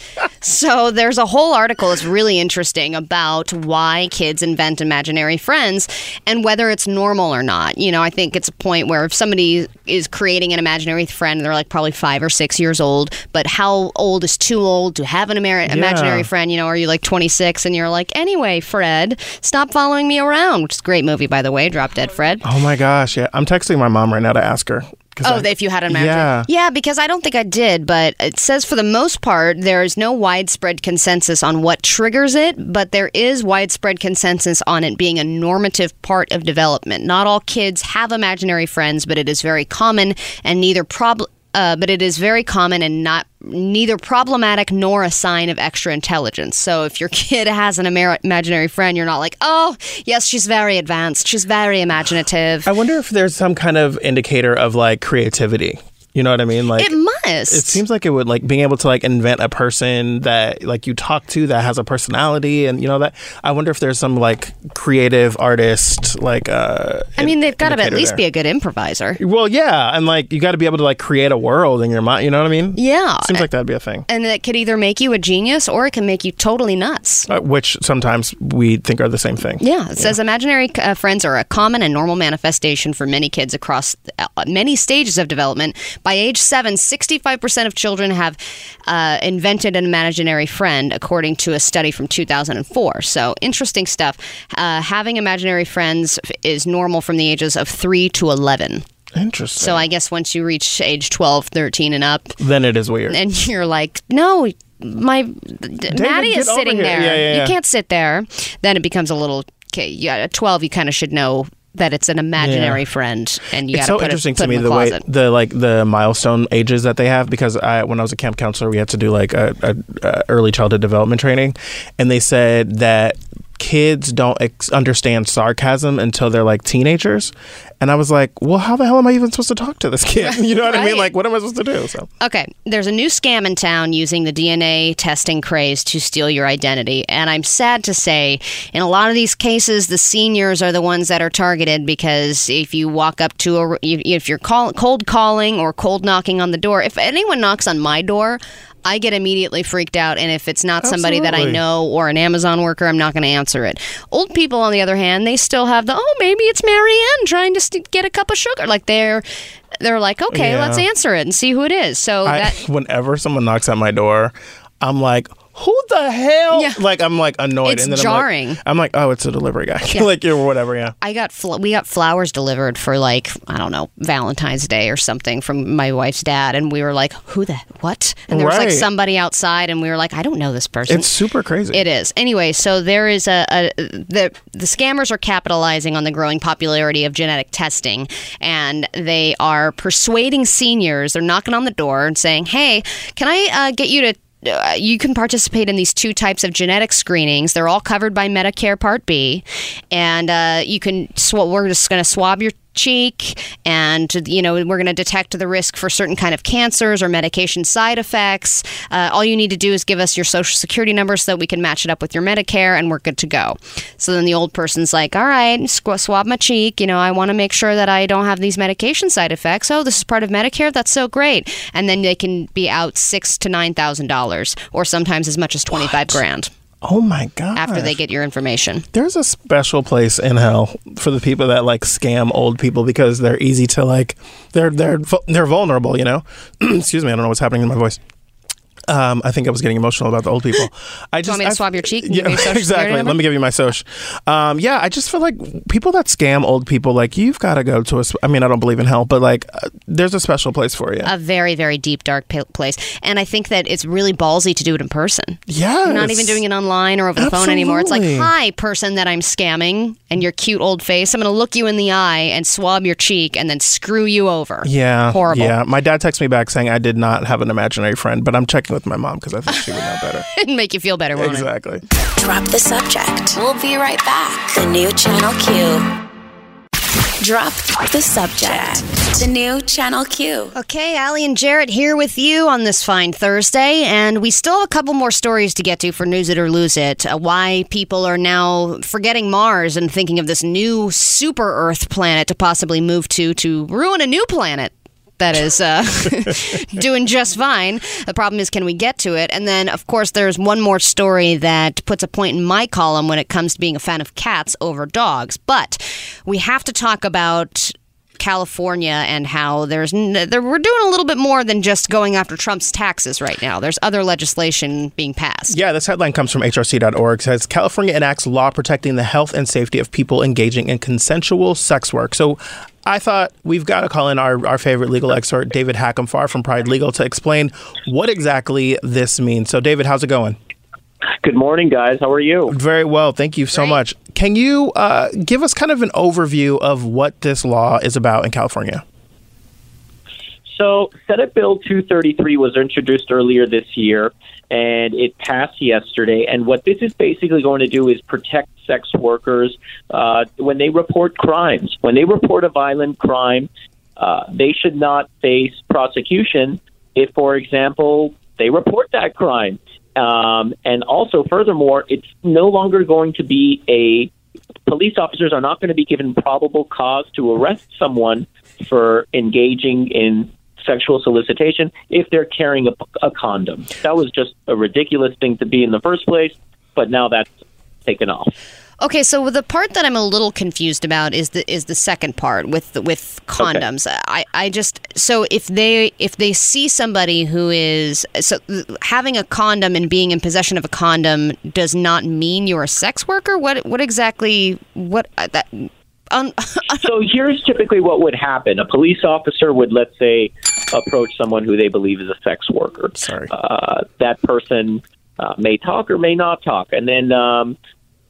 So there's a whole article that's really interesting about why kids invent imaginary friends and whether it's normal or not. You know, I think it's a point where if somebody is creating an imaginary friend, they're like probably five or six years old, but how old is too old to have an Ameri- imaginary friend? You know, are you like 26 and you're like, anyway, Fred, stop following me around, which is a great movie, by the way, Drop Dead Fred. Oh my gosh! Yeah, I'm texting my mom right now to ask her. Oh, I- if you had an imaginary. Yeah. Yeah, because I don't think I did, but it says for the most part, there is no widespread consensus on what triggers it, but there is widespread consensus on it being a normative part of development. Not all kids have imaginary friends, but it is very common and neither prob- uh, but it is very common and not neither problematic nor a sign of extra intelligence. So if your [LAUGHS] kid has an ima- imaginary friend, you're not like, oh, yes, she's very advanced, she's very imaginative. I wonder if there's some kind of indicator of like creativity. You know what I mean? Like it must. it seems like it would like being able to like invent a person that like you talk to that has a personality and you know that I wonder if there's some like creative artist like uh I mean, they've got to at least there. be a good improviser. well yeah and like you got to be able to like create a world in your mind you know what I mean Yeah. seems like that'd be a thing and it could either make you a genius or it can make you totally nuts. uh, which sometimes we think are the same thing Yeah, it says imaginary uh, friends are a common and normal manifestation for many kids across uh, many stages of development. By age seven, 65% of children have uh, invented an imaginary friend, according to a study from 2004. So, interesting stuff. Uh, having imaginary friends is normal from the ages of 3 to 11. interesting So, I guess once you reach age 12, 13, and up, then it is weird and [LAUGHS] you're like, no, my Maddie is sitting there. Yeah, yeah, yeah. You can't sit there. Then it becomes a little. Okay, yeah, at twelve, you kind of should know that it's an imaginary Yeah. friend, and you it's so put interesting it, put to me the the way the like the milestone ages that they have because I when I was a camp counselor we had to do like a, a, a early childhood development training and they said that kids don't ex- understand sarcasm until they're like teenagers. And I was like well how the hell am I even supposed to talk to this kid? [LAUGHS] You know what I mean? Like what am I supposed to do? So. Okay, there's a new scam in town using the DNA testing craze to steal your identity. And I'm sad to say, in a lot of these cases, the seniors are the ones that are targeted because if you walk up to a, if you're call, cold calling or cold knocking on the door, if anyone knocks on my door, I get immediately freaked out, and if it's not somebody that I know or an Amazon worker, I'm not going to answer it. Old people, on the other hand, they still have the oh, maybe it's Marianne trying to st- get a cup of sugar. Like they're they're like, okay, Yeah. let's answer it and see who it is. So I, that [LAUGHS] whenever someone knocks at my door, I'm like, who the hell? Yeah. Like I'm like annoyed, It's and then jarring. I'm like, I'm like, oh, it's a delivery guy, [LAUGHS] Yeah. like or whatever. Yeah. I got fl- we got flowers delivered for like I don't know Valentine's Day or something from my wife's dad, and we were like, "Who the what?" And there was like somebody outside, and we were like, "I don't know this person." It's super crazy. It is. Anyway, so there is a, a the the scammers are capitalizing on the growing popularity of genetic testing, and they are persuading seniors. They're knocking on the door and saying, "Hey, can I uh, get you to?" Uh, you can participate in these two types of genetic screenings. They're all covered by Medicare Part B, and uh, you can. Sw- we're just going to swab your cheek and you know we're going to detect the risk for certain kind of cancers or medication side effects. Uh, all you need to do is give us your social security number so that we can match it up with your medicare and we're good to go. So then the old person's like all right squ- swab my cheek. You know i want to make sure that i don't have these medication side effects. Oh this is part of medicare? That's so great. And then they can be out six to nine thousand dollars or sometimes as much as 25 grand oh my god. after they get your information There's a special place in hell for the people that like scam old people because they're easy to like. They're they're they're vulnerable. You know. [CLEARS THROAT] Excuse me. I don't know what's happening in my voice. Um, I think I was getting emotional about the old people. I just want me to I- swab your cheek Yeah, you your [LAUGHS] exactly. Let me give you my social. Um, yeah, I just feel like people that scam old people, like you've got to go to a. sp- I mean, I don't believe in hell, but like uh, there's a special place for you. a very very deep dark pa- place and i think that it's really ballsy to do it in person yeah, You're not even doing it online or over the phone anymore. It's like, hi, person that I'm scamming, and your cute old face. I'm going to look you in the eye and swab your cheek and then screw you over. Yeah, Horrible. Yeah, my dad texted me back saying I did not have an imaginary friend, but I'm checking with my mom because I think she would know better. [LAUGHS] and make you feel better, won't it? exactly. Drop the subject. We'll be right back. The new Channel Q. Drop the subject. The new Channel Q. Okay, Allie and Jarrett here with you on this fine Thursday, and we still have a couple more stories to get to for News It or Lose It. Uh, why people are now forgetting Mars and thinking of this new super Earth planet to possibly move to to ruin a new planet. That is uh, [LAUGHS] doing just fine. The problem is, can we get to it? And then, of course, there's one more story that puts a point in my column when it comes to being a fan of cats over dogs. But we have to talk about California and how there's n- there, we're doing a little bit more than just going after Trump's taxes right now. There's other legislation being passed. Yeah, this headline comes from hrc.org. It says California enacts law protecting the health and safety of people engaging in consensual sex work. So I thought we've got to call in our, our favorite legal expert, David Hackenfar from Pride Legal, to explain what exactly this means. So, David, how's it going? Good morning, guys. How are you? Very well. Thank you so Great. much. Can you uh, give us kind of an overview of what this law is about in California? So, Senate Bill 233 was introduced earlier this year, and it passed yesterday. And what this is basically going to do is protect sex workers uh, when they report crimes. When they report a violent crime, uh, they should not face prosecution if, for example, they report that crime. Um, and also, furthermore, it's no longer going to be a police officers are not going to be given probable cause to arrest someone for engaging in sexual solicitation if they're carrying a, a condom. That was just a ridiculous thing to be in the first place, but now that's taken off. Okay, so the part that I'm a little confused about is the is the second part with with condoms. I, I just so if they if they see somebody who is so having a condom and being in possession of a condom does not mean you're a sex worker. What what exactly what uh, that [LAUGHS] so here's typically what would happen: a police officer would, let's say, approach someone who they believe is a sex worker. Sorry. Uh, that person uh, may talk or may not talk, and then um,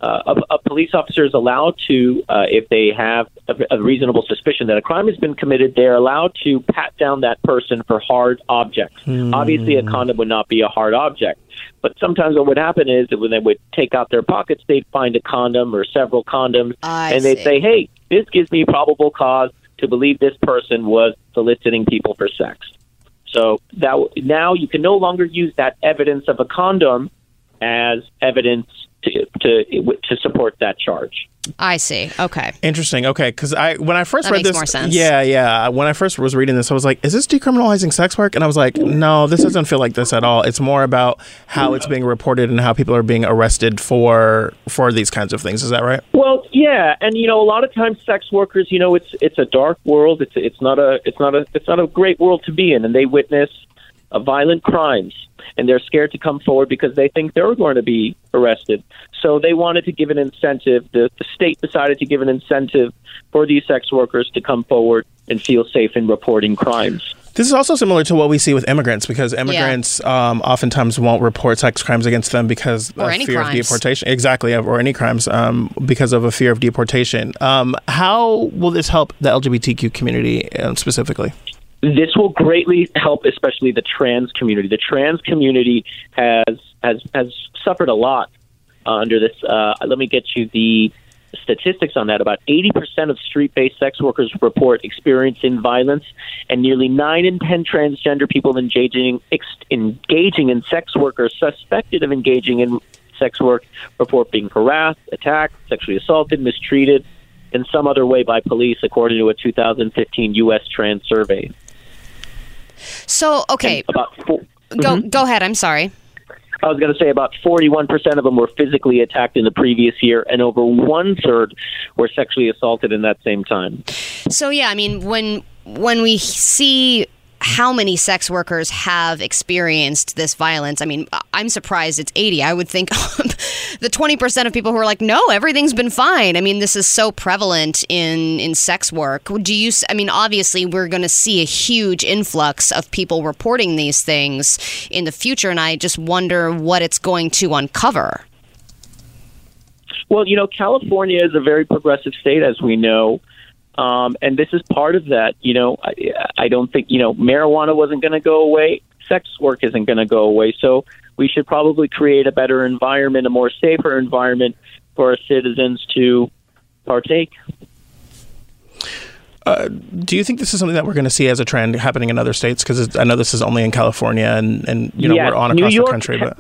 uh, a, a police officer is allowed to, uh, if they have a, a reasonable suspicion that a crime has been committed, they're allowed to pat down that person for hard objects. Obviously, a condom would not be a hard object. But sometimes what would happen is that when they would take out their pockets, they'd find a condom or several condoms, I and they'd see. say, "Hey, this gives me probable cause to believe this person was soliciting people for sex." So that now you can no longer use that evidence of a condom as evidence to to to support that charge. I see. Okay. Interesting. Okay, because I when I first That read makes this, more sense. yeah, yeah. When I first was reading this, I was like, "Is this decriminalizing sex work?" And I was like, "No, this doesn't feel like this at all. It's more about how it's being reported and how people are being arrested for for these kinds of things." Is that right? Well, yeah, and you know, a lot of times sex workers, you know, it's it's a dark world. It's it's not a it's not a it's not a great world to be in, and they witness uh, violent crimes, and they're scared to come forward because they think they're going to be arrested. So they wanted to give an incentive. The, the state decided to give an incentive for these sex workers to come forward and feel safe in reporting crimes. This is also similar to what we see with immigrants because immigrants um, oftentimes won't report sex crimes against them because Or of any fear crimes. of deportation. Exactly, or any crimes um, because of a fear of deportation. Um, how will this help the LGBTQ community uh, specifically? This will greatly help, especially the trans community. The trans community has has has suffered a lot uh, under this. Uh, let me get you the statistics on that. About 80% of street-based sex workers report experiencing violence, and nearly nine in ten transgender people engaging ex- engaging in sex work or suspected of engaging in sex work report being harassed, attacked, sexually assaulted, mistreated. In some other way by police, according to a 2015 U.S. trans survey. So, okay, About four, go mm-hmm. go ahead. I'm sorry. I was going to say about 41% of them were physically attacked in the previous year, and over one third were sexually assaulted in that same time. So yeah, I mean when when we see how many sex workers have experienced this violence, I mean I'm surprised it's 80. I would think [LAUGHS] the 20% of people who are like no, everything's been fine. I mean this is so prevalent in in sex work. Do you I mean obviously we're going to see a huge influx of people reporting these things in the future and I just wonder what it's going to uncover. Well, you know, California is a very progressive state, as we know. Um, and this is part of that. You know, I, I don't think, you know, marijuana wasn't going to go away. Sex work isn't going to go away. So we should probably create a better environment, a more safer environment for our citizens to partake. Do you think this is something that we're going to see as a trend happening in other states? Because I know this is only in California, and, and you know Yes, we're on across the country. But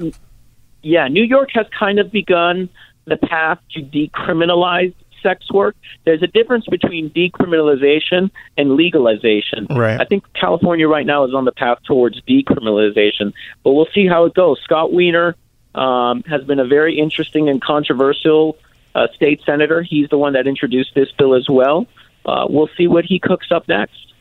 yeah, New York has kind of begun the path to decriminalize sex work. There's a difference between decriminalization and legalization. Right. I think California right now is on the path towards decriminalization, but we'll see how it goes. Scott Wiener um, has been a very interesting and controversial uh, state senator. He's the one that introduced this bill as well. Uh, we'll see what he cooks up next.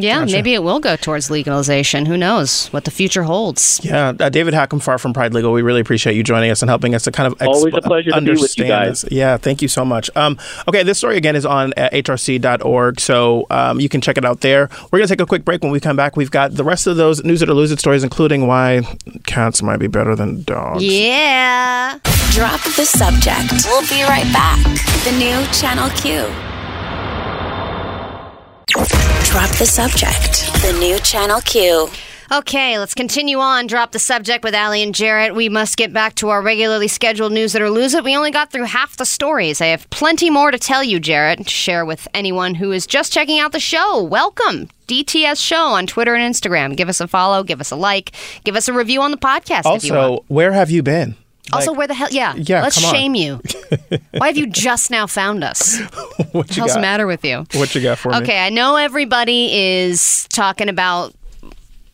Yeah, maybe it will go towards legalization. Who knows what the future holds. yeah, uh, David Hackenfar from Pride Legal, we really appreciate you joining us and helping us to kind of Always a pleasure to be with you understand guys. this. Yeah, thank you so much. Um, okay, this story again is on uh, hrc.org, so um, you can check it out there. We're going to take a quick break. When we come back, we've got the rest of those news it or lose it stories, including why cats might be better than dogs. Yeah. Drop the subject. We'll be right back. The new Channel Q. Drop the subject. The new Channel Q. Okay, let's continue on. Drop the subject with Allie and Jarrett. We must get back to our regularly scheduled news it or lose it. We only got through half the stories. I have plenty more to tell you, Jarrett, to share with anyone who is just checking out the show. Welcome. DTS Show on Twitter and Instagram. Give us a follow, give us a like, give us a review on the podcast if you want. Also, where have you been? Also, Like, where the hell? Yeah, Yeah, Let's shame you. [LAUGHS] Why have you just now found us? [LAUGHS] what the you hell's the got? matter with you? What you got for me? Okay, I know everybody is talking about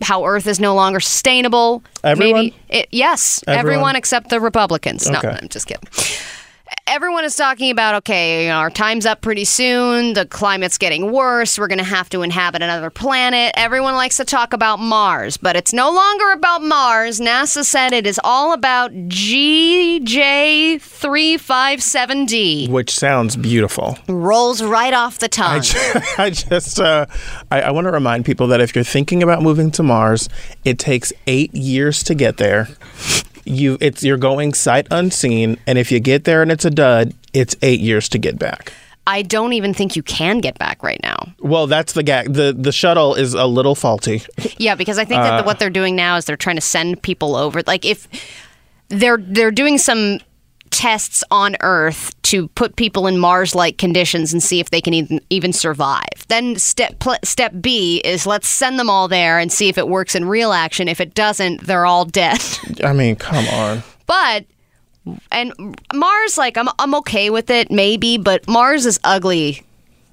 how Earth is no longer sustainable. Everyone? Maybe it, yes, everyone? Everyone? except the Republicans. No, Okay. I'm just kidding. Everyone is talking about okay, you know, our time's up pretty soon. The climate's getting worse. We're going to have to inhabit another planet. Everyone likes to talk about Mars, but it's no longer about Mars. NASA said it is all about GJ357D. Which sounds beautiful. Rolls right off the I tongue. just, [LAUGHS] I, just uh, I, I want to remind people that if you're thinking about moving to Mars, it takes eight years to get there. You, it's you're going sight unseen, and if you get there and it's a dud, it's eight years to get back. I don't even think you can get back right now. Well, that's the gag. the The shuttle is a little faulty. Yeah, because I think that the, uh. what they're doing now is they're trying to send people over. Like if they're they're doing some tests on Earth to put people in Mars-like conditions and see if they can even even survive. Then step pl- step B is let's send them all there and see if it works in real action. If it doesn't, they're all dead. [LAUGHS] I mean, come on. but And Mars, like, I'm I'm okay with it, maybe, but Mars is ugly.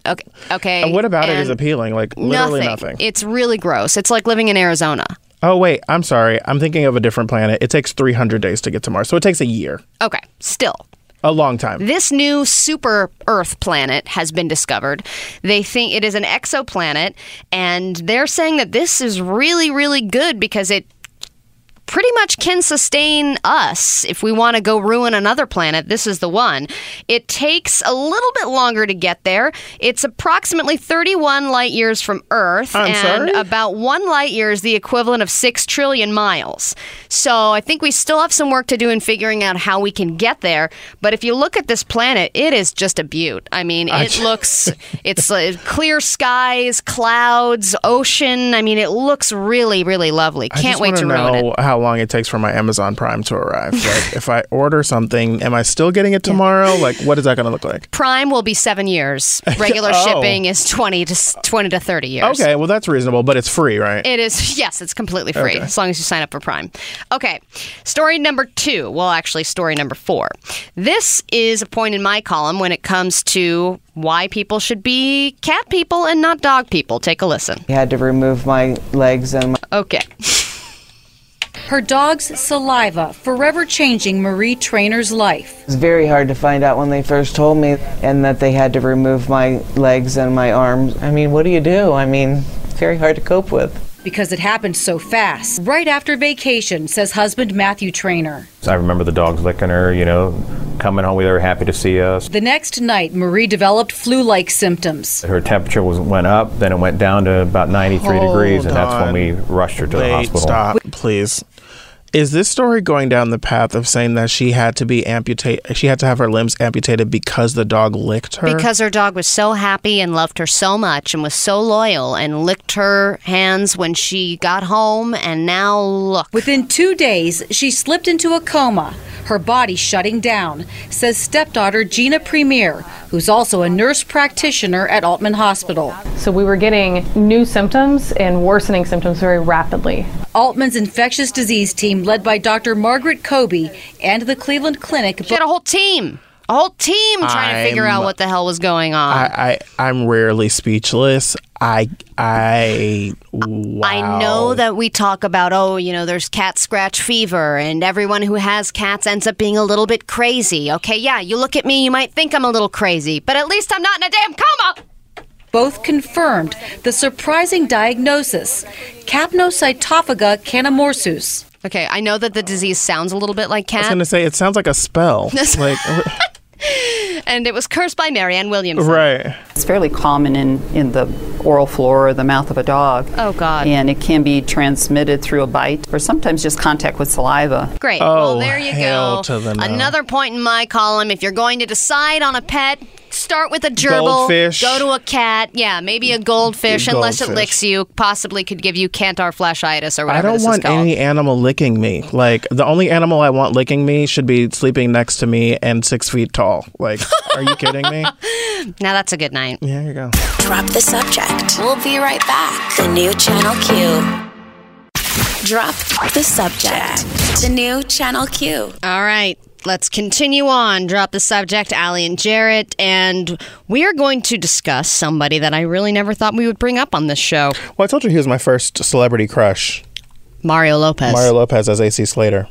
Okay, okay. And what about it is appealing? Like literally nothing. nothing. It's really gross. It's like living in Arizona. Oh wait, I'm sorry. I'm thinking of a different planet. It takes 300 days to get to Mars, so it takes a year. Okay, still. A long time. This new super Earth planet has been discovered. They think it is an exoplanet, and they're saying that this is really, really good because it pretty much can sustain us if we want to go ruin another planet. This is the one. It takes a little bit longer to get there. It's approximately 31 light years from Earth, I'm and sorry? about one light year is the equivalent of six trillion miles. So I think we still have some work to do in figuring out how we can get there. But if you look at this planet, it is just a beaut. I mean, I it j- looks, [LAUGHS] it's uh, clear skies, clouds, ocean. I mean, it looks really, really lovely. Can't wait to ruin it. know how long it takes for my Amazon Prime to arrive. [LAUGHS] Like, if I order something, am I still getting it tomorrow? Like, what is that going to look like? Prime will be seven years. Regular [LAUGHS] Oh. shipping is twenty to twenty to thirty years. Okay, well that's reasonable, but it's free, right? It is, [LAUGHS] yes, it's completely free Okay. as long as you sign up for Prime. Okay, story number two. Well, actually, story number four. This is a point in my column when it comes to why people should be cat people and not dog people. Take a listen. He had to remove my legs and my Okay. Her dog's saliva forever changing Marie Trainer's life. It was very hard to find out when they first told me and that they had to remove my legs and my arms. I mean, what do you do? I mean, it's very hard to cope with. Because it happened so fast, right after vacation, says husband Matthew Trainer. I remember the dogs licking her, you know, coming home. They were happy to see us. The next night, Marie developed flu like symptoms. Her temperature was went up, then it went down to about 93 degrees, and that's when we rushed her to the hospital. stop, please. Is this story going down the path of saying that she had to be amputated? She had to have her limbs amputated because the dog licked her. Because her dog was so happy and loved her so much and was so loyal and licked her hands when she got home, and now look. Within two days, she slipped into a coma, her body shutting down, says stepdaughter Gina Premier, who's also a nurse practitioner at Aultman Hospital. So we were getting new symptoms and worsening symptoms very rapidly. Aultman's infectious disease team, led by Dr. Margaret Kobe and the Cleveland Clinic, She had a whole team. A whole team trying to figure out what the hell was going on. I, I I'm rarely speechless. I I wow. I know that we talk about, oh, you know, there's cat scratch fever, and everyone who has cats ends up being a little bit crazy. Okay, yeah, you look at me, you might think I'm a little crazy, but at least I'm not in a damn coma. both confirmed the surprising diagnosis capnocytophaga canimorsus. Okay, I know that the disease sounds a little bit like cat. I was gonna say it sounds like a spell. [LAUGHS] like and it was cursed by Marianne Williamson. right. It's fairly common in, in the oral floor or the mouth of a dog. Oh, God. And it can be transmitted through a bite or sometimes just contact with saliva. Great. Oh, well, there you hell go. to the no. Another point in my column. If you're going to decide on a pet, start with a gerbil. Goldfish. Go to a cat. Yeah, maybe a goldfish, A unless it licks you. Possibly could give you cantar fleshitis or whatever. I don't this want is any animal licking me. Like the only animal I want licking me should be sleeping next to me and six feet tall. Like, are you kidding me? [LAUGHS] Now that's a good night. Yeah, here you go. Drop the subject. We'll be right back. The new Channel Q. Drop the subject. The new Channel Q. All right. Let's continue on. Drop the subject, Allie and Jarrett, and we are going to discuss somebody that I really never thought we would bring up on this show. Well, I told you he was my first celebrity crush. Mario Lopez. Mario Lopez as AC Slater.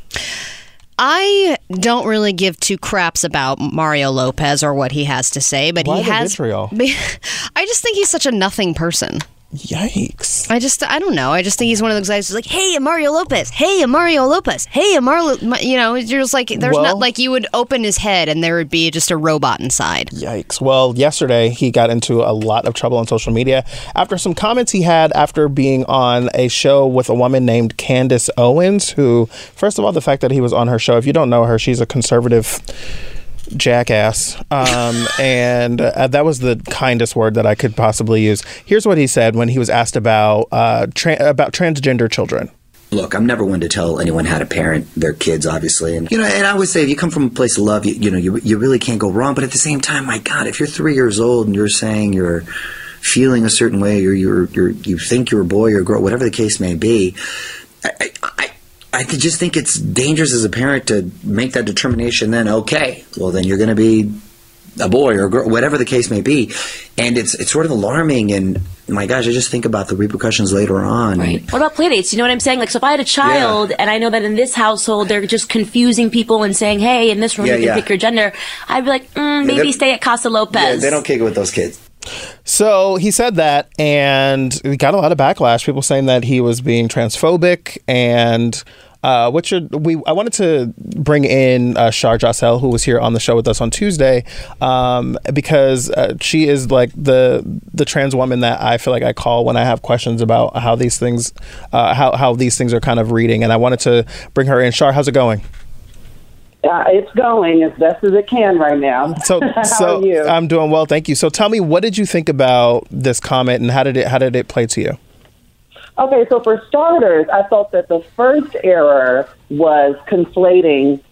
I don't really give two craps about Mario Lopez or what he has to say, but Why he has. vitriol? [LAUGHS] I just think he's such a nothing person. Yikes. I just, I don't know. I just think he's one of those guys who's like, hey, Mario Lopez. Hey, Mario Lopez. Hey, Mario. You know, you're just like, there's Well- not like you would open his head and there would be just a robot inside. Yikes. Well, yesterday he got into a lot of trouble on social media after some comments he had after being on a show with a woman named Candace Owens, who, first of all, the fact that he was on her show, if you don't know her, she's a conservative jackass. Um, [LAUGHS] and uh, that was the kindest word that I could possibly use. Here's what he said when he was asked about, uh, tra- about transgender children. Look, I'm never one to tell anyone how to parent their kids, obviously, and you know. And I always say, if you come from a place of love, you, you know, you you really can't go wrong. But at the same time, my God, if you're three years old and you're saying you're feeling a certain way, or you're you're you think you're a boy or a girl, whatever the case may be, I, I, I th- just think it's dangerous as a parent to make that determination. Then, okay, well, then you're going to be a boy or a girl, whatever the case may be, and it's it's sort of alarming. And my gosh, I just think about the repercussions later on. Right. What about playdates? You know what I'm saying? Like, so if I had a child and I know that in this household they're just confusing people and saying, "Hey, in this room Yeah, you can yeah. pick your gender," I'd be like, mm, maybe stay at Casa Lopez. Yeah, they don't kick it with those kids. So he said that, and he got a lot of backlash. People saying that he was being transphobic, and uh, what should we? I wanted to bring in uh, Shar Jossell, who was here on the show with us on Tuesday, um, because uh, she is like the the trans woman that I feel like I call when I have questions about how these things, uh, how how these things are kind of reading, and I wanted to bring her in. Shar, how's it going? Uh, it's going as best as it can right now. [LAUGHS] So, How so are you? I'm doing well, thank you. So, tell me, what did you think about this comment, and how did it how did it play to you? Okay, so for starters, I felt that the first error was conflating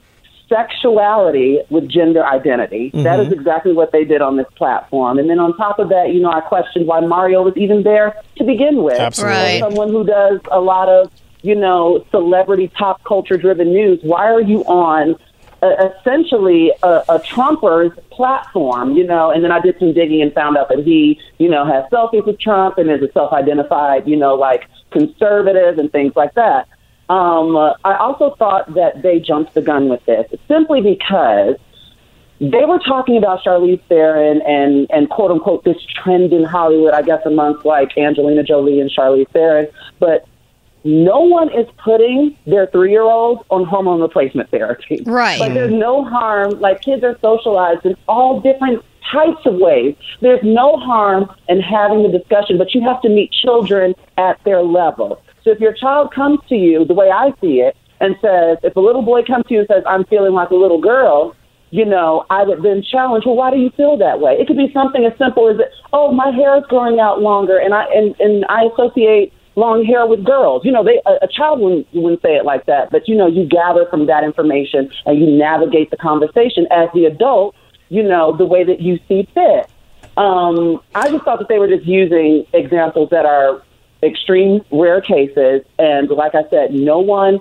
sexuality with gender identity. That is exactly what they did on this platform. And then on top of that, you know, I questioned why Mario was even there to begin with. Absolutely. Right. Someone who does a lot of, you know, celebrity pop culture driven news. Why are you on uh, essentially a, a Trumper's platform, you know, and then I did some digging and found out that he, you know, has selfies with Trump and is a self-identified, you know, like conservative and things like that. Um, I also thought that they jumped the gun with this simply because they were talking about Charlize Theron and, and quote unquote this trend in Hollywood, I guess amongst like Angelina Jolie and Charlize Theron, but no one is putting their three year olds on hormone replacement therapy. Right. Like there's mm. no harm. Like kids are socialized in all different types of ways. There's no harm in having the discussion, but you have to meet children at their level. So if your child comes to you, the way I see it, and says, if a little boy comes to you and says, I'm feeling like a little girl, you know, I would then challenge, well, why do you feel that way? It could be something as simple as, oh, my hair is growing out longer, and I and, and I associate long hair with girls. You know, they a, a child wouldn't wouldn't say it like that, but you know, you gather from that information and you navigate the conversation as the adult. You know, the way that you see fit. Um, I just thought that they were just using examples that are extreme rare cases, and like I said, no one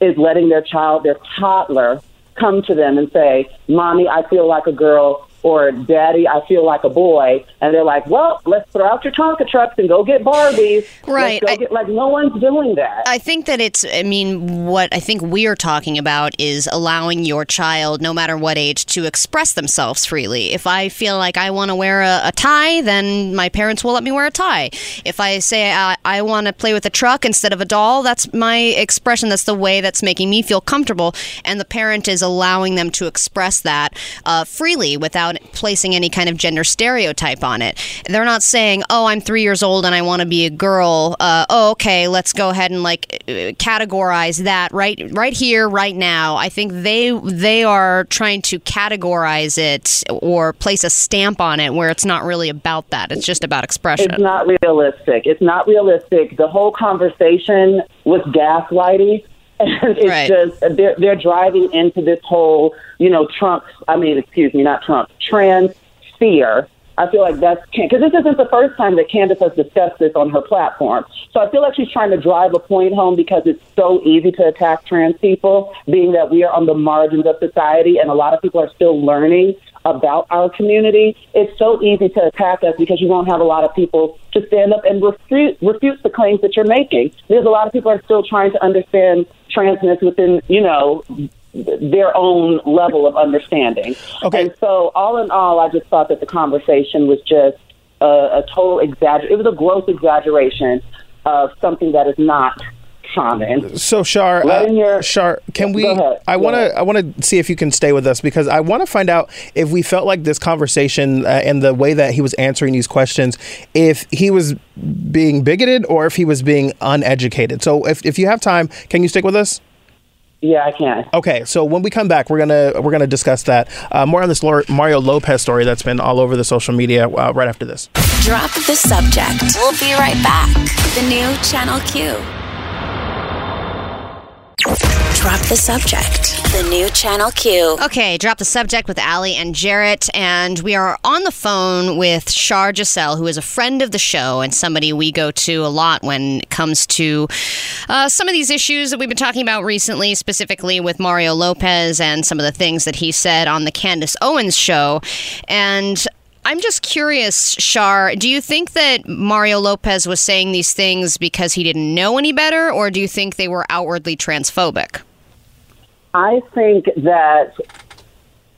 is letting their child, their toddler, come to them and say, "Mommy, I feel like a girl," or "Daddy, I feel like a boy," and they're like, "Well, let's throw out your Tonka trucks and go get Barbies." Right. Go get, like no one's doing that. I think that it's, I mean, what I think we're talking about is allowing your child, no matter what age, to express themselves freely. If I feel like I want to wear a, a tie, then my parents will let me wear a tie. If I say I, I want to play with a truck instead of a doll, that's my expression. That's the way that's making me feel comfortable. And the parent is allowing them to express that uh, freely without placing any kind of gender stereotype on it. They're not saying, oh, I'm three years old and I want to be a girl. Uh, oh, okay, let's go ahead and like categorize that right right here, right now. I think they they are trying to categorize it or place a stamp on it where it's not really about that. It's just about expression. It's not realistic. It's not realistic. The whole conversation was gaslighting. And it's Right. just uh, they're they're driving into this whole, you know, Trump. I mean, excuse me, not Trump. Trans fear. I feel like that's because this isn't the first time that Candace has discussed this on her platform. So I feel like she's trying to drive a point home because it's so easy to attack trans people, being that we are on the margins of society and a lot of people are still learning about our community. It's so easy to attack us because you won't have a lot of people to stand up and refute refute the claims that you're making. Because a lot of people are still trying to understand transness within, you know, their own level of understanding. Okay. And so, all in all, I just thought that the conversation was just a, a total exaggeration. It was a gross exaggeration of something that is not common. So Shar, Letting uh, your- Shar, can we? Ahead. I want to. I want to see if you can stay with us because I want to find out if we felt like this conversation uh, and the way that he was answering these questions, if he was being bigoted or if he was being uneducated. So if if you have time, can you stick with us? Yeah, I can. Okay, so when we come back, we're gonna we're gonna discuss that uh, more on this Mario Lopez story that's been all over the social media uh, right after this. Drop the subject. We'll be right back. The new Channel Q. Drop the subject. The new Channel Q. Okay, drop the subject with Allie and Jarrett, and we are on the phone with Shar Jossell, who is a friend of the show and somebody we go to a lot when it comes to uh, some of these issues that we've been talking about recently, specifically with Mario Lopez and some of the things that he said on the Candace Owens show. And I'm just curious, Shar, do you think that Mario Lopez was saying these things because he didn't know any better, or do you think they were outwardly transphobic? I think that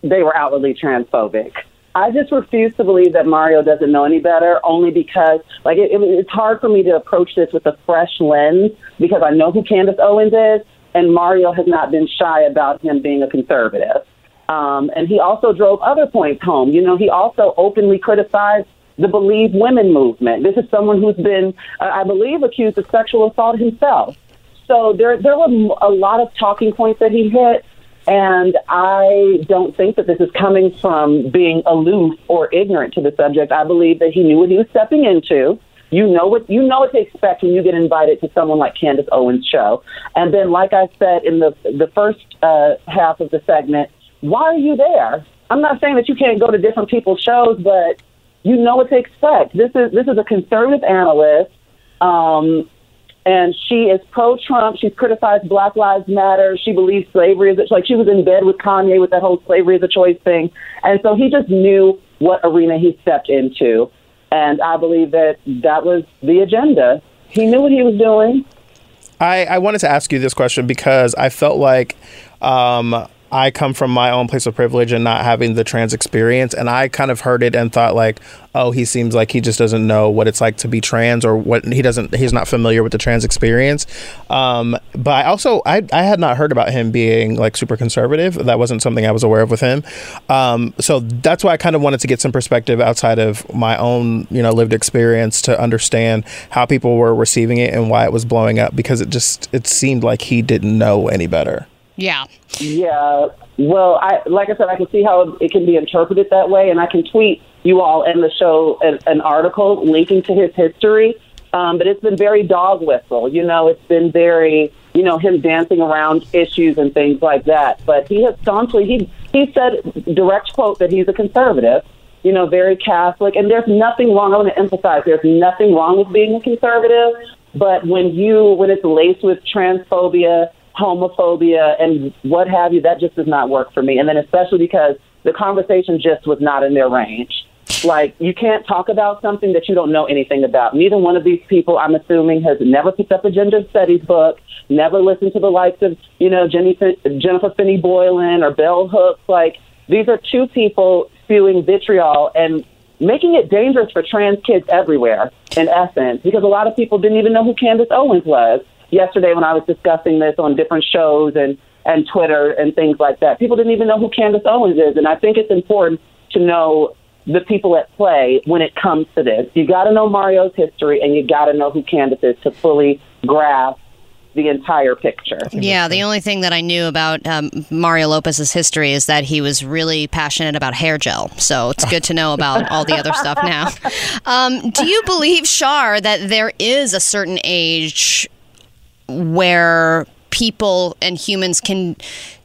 they were outwardly transphobic. I just refuse to believe that Mario doesn't know any better, only because, like, it, it, it's hard for me to approach this with a fresh lens because I know who Candace Owens is, and Mario has not been shy about him being a conservative. Um, and he also drove other points home. You know, he also openly criticized the Believe Women movement. This is someone who's been, uh, I believe, accused of sexual assault himself. So there, there were a lot of talking points that he hit, and I don't think that this is coming from being aloof or ignorant to the subject. I believe that he knew what he was stepping into. You know what you know what to expect when you get invited to someone like Candace Owens' show. And then, like I said in the the first uh, half of the segment, why are you there? I'm not saying that you can't go to different people's shows, but you know what to expect. This is this is a conservative analyst. Um, and she is pro-Trump. She's criticized Black Lives Matter. She believes slavery is a, like she was in bed with Kanye with that whole slavery is a choice thing, and so he just knew what arena he stepped into, and I believe that that was the agenda. He knew what he was doing. I, I wanted to ask you this question because I felt like um, I come from my own place of privilege and not having the trans experience. And I kind of heard it and thought like, oh, he seems like he just doesn't know what it's like to be trans or what he doesn't, he's not familiar with the trans experience. Um, but I also, I, I had not heard about him being like super conservative. That wasn't something I was aware of with him. Um, so that's why I kind of wanted to get some perspective outside of my own, you know, lived experience to understand how people were receiving it and why it was blowing up because it just, it seemed like he didn't know any better. Yeah. Yeah. Well, I like I said, I can see how it can be interpreted that way, and I can tweet you all in the show an, an article linking to his history. Um, but it's been very dog whistle. You know, it's been very, you know, him dancing around issues and things like that. But he has staunchly he he said direct quote that he's a conservative. You know, very Catholic, and there's nothing wrong. I want to emphasize there's nothing wrong with being a conservative. But when you when it's laced with transphobia homophobia and what have you, that just does not work for me. And then especially because the conversation just was not in their range. Like you can't talk about something that you don't know anything about. Neither one of these people, I'm assuming, has never picked up a gender studies book, never listened to the likes of, you know, Jenny, Jennifer Finney Boylan or Bell Hooks. Like these are two people spewing vitriol and making it dangerous for trans kids everywhere. In essence, because a lot of people didn't even know who Candace Owens was yesterday when I was discussing this on different shows and and Twitter and things like that. People didn't even know who Candace Owens is, and I think it's important to know the people at play when it comes to this. You got to know Mario's history, and you got to know who Candace is to fully grasp the entire picture. Yeah, the only thing that I knew about um, Mario Lopez's history is that he was really passionate about hair gel. So it's good to know about all the other stuff now. [LAUGHS] Um, do you believe, Shar, that there is a certain age where people and humans can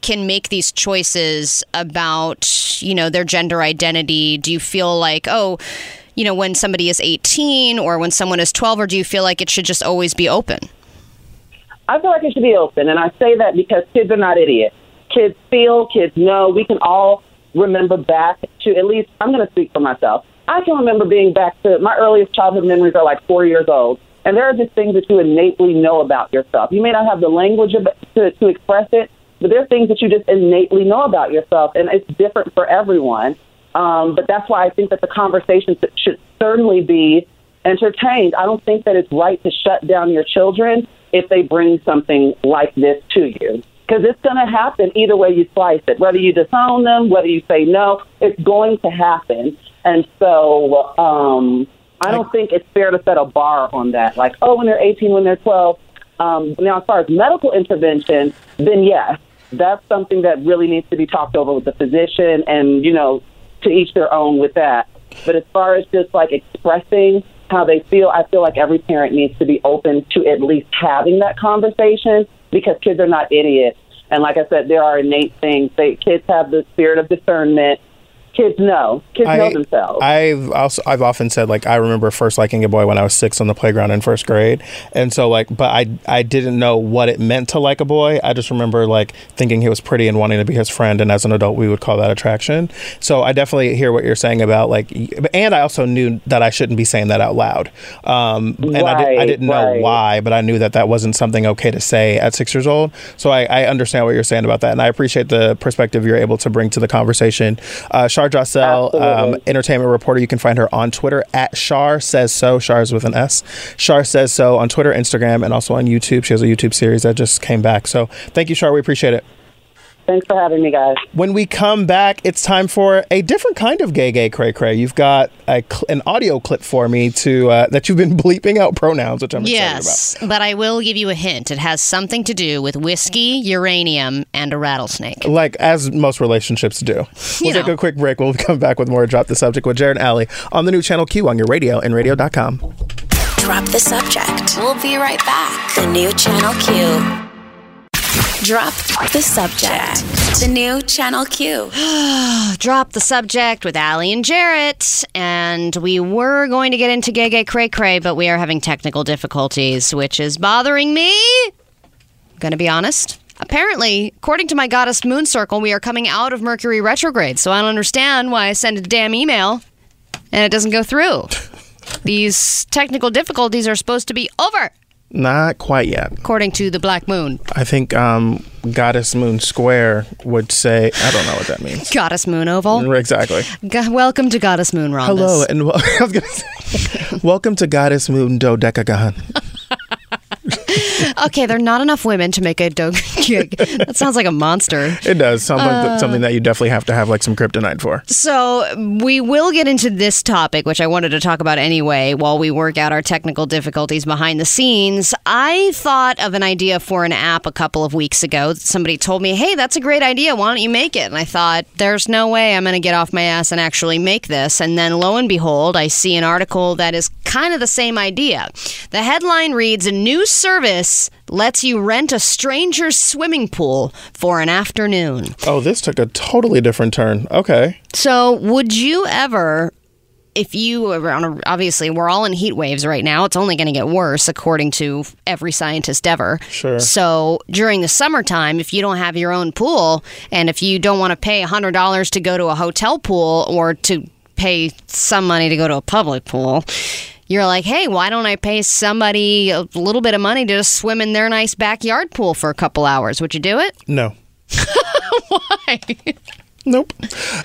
can make these choices about you know their gender identity. Do you feel like oh you know when somebody is 18 or when someone is 12 or do you feel like it should just always be open? I feel like it should be open and i say that because kids are not idiots. Kids feel kids know. We can all remember back to at least i'm going to speak for myself. I can remember being back to my earliest childhood memories are like four years old and there are just things that you innately know about yourself. You may not have the language to, to express it, but there are things that you just innately know about yourself, and it's different for everyone. Um, but that's why I think that the conversation should certainly be entertained. I don't think that it's right to shut down your children if they bring something like this to you. Because it's going to happen either way you slice it. Whether you disown them, whether you say no, it's going to happen. And so, um, I don't think it's fair to set a bar on that. Like, oh, when they're 18, when they're 12. Um, now, as far as medical intervention, then yes, that's something that really needs to be talked over with the physician, and you know, to each their own with that. But as far as just like expressing how they feel, I feel like every parent needs to be open to at least having that conversation because kids are not idiots. And like I said, there are innate things. They kids have the spirit of discernment. Kids know. Kids know themselves. I've also I've often said like I remember first liking a boy when I was six on the playground in first grade, and so like, but I I didn't know what it meant to like a boy. I just remember like thinking he was pretty and wanting to be his friend, and as an adult we would call that attraction. So I definitely hear what you're saying about like, and I also knew that I shouldn't be saying that out loud, um, and I, did, I didn't know why, but I knew that that wasn't something okay to say at six years old. So I, I understand what you're saying about that, and I appreciate the perspective you're able to bring to the conversation. Uh, Shar Jossell, um, entertainment reporter. You can find her on Twitter at Shar Says So. Shar's with an S. Shar Says So on Twitter, Instagram, and also on YouTube. She has a YouTube series that just came back. So thank you, Shar. We appreciate it. Thanks for having me, guys. When we come back, it's time for a different kind of gay, gay, cray, cray. You've got a, cl- an audio clip for me to uh, that you've been [LAUGHS] bleeping out pronouns, which I'm excited about. Yes, but I will give you a hint. It has something to do with whiskey, uranium, and a rattlesnake. Like as most relationships do. [LAUGHS] We'll You take know. a quick break. We'll come back with more Drop the Subject with Jarrett and Allie on the new channel Q on your radio and radio.com. Drop the subject. We'll be right back. The new Channel Q. Drop the subject. The new Channel Q. [SIGHS] Drop the subject with Allie and Jarrett, and we were going to get into gay, gay, cray, cray, but we are having technical difficulties, which is bothering me. I'm gonna be honest. Apparently, according to my goddess moon circle, we are coming out of Mercury retrograde, so I don't understand why I send a damn email and it doesn't go through. [LAUGHS] These technical difficulties are supposed to be over, Not quite yet. according to the Black Moon. I think um, Goddess Moon Square would say, I don't know what that means. Goddess Moon Oval. Exactly. Go- welcome to Goddess Moon Rhombus. Hello, and wel- [LAUGHS] was gonna say, welcome to Goddess Moon Dodecagon. [LAUGHS] okay, there are not enough women to make a dog [LAUGHS] gig. That sounds like a monster. It does sound like Uh. th- something that you definitely have to have like some kryptonite for. So, we will get into this topic, which I wanted to talk about anyway, while we work out our technical difficulties behind the scenes. I thought of an idea for an app a couple of weeks ago. Somebody told me, hey, that's a great idea. Why don't you make it? And I thought, there's no way I'm going to get off my ass and actually make this. And then lo and behold, I see an article that is kind of the same idea. The headline reads A new service lets you rent a stranger's swimming pool for an afternoon. Oh, this took a totally different turn. Okay. So, would you ever, if you were on a, obviously we're all in heat waves right now, it's only going to get worse according to every scientist ever. Sure. So, during the summertime, if you don't have your own pool and if you don't want to pay $100 to go to a hotel pool or to pay some money to go to a public pool, you're like, hey, why don't I pay somebody a little bit of money to just swim in their nice backyard pool for a couple hours? Would you do it? [LAUGHS] No. Why? Nope.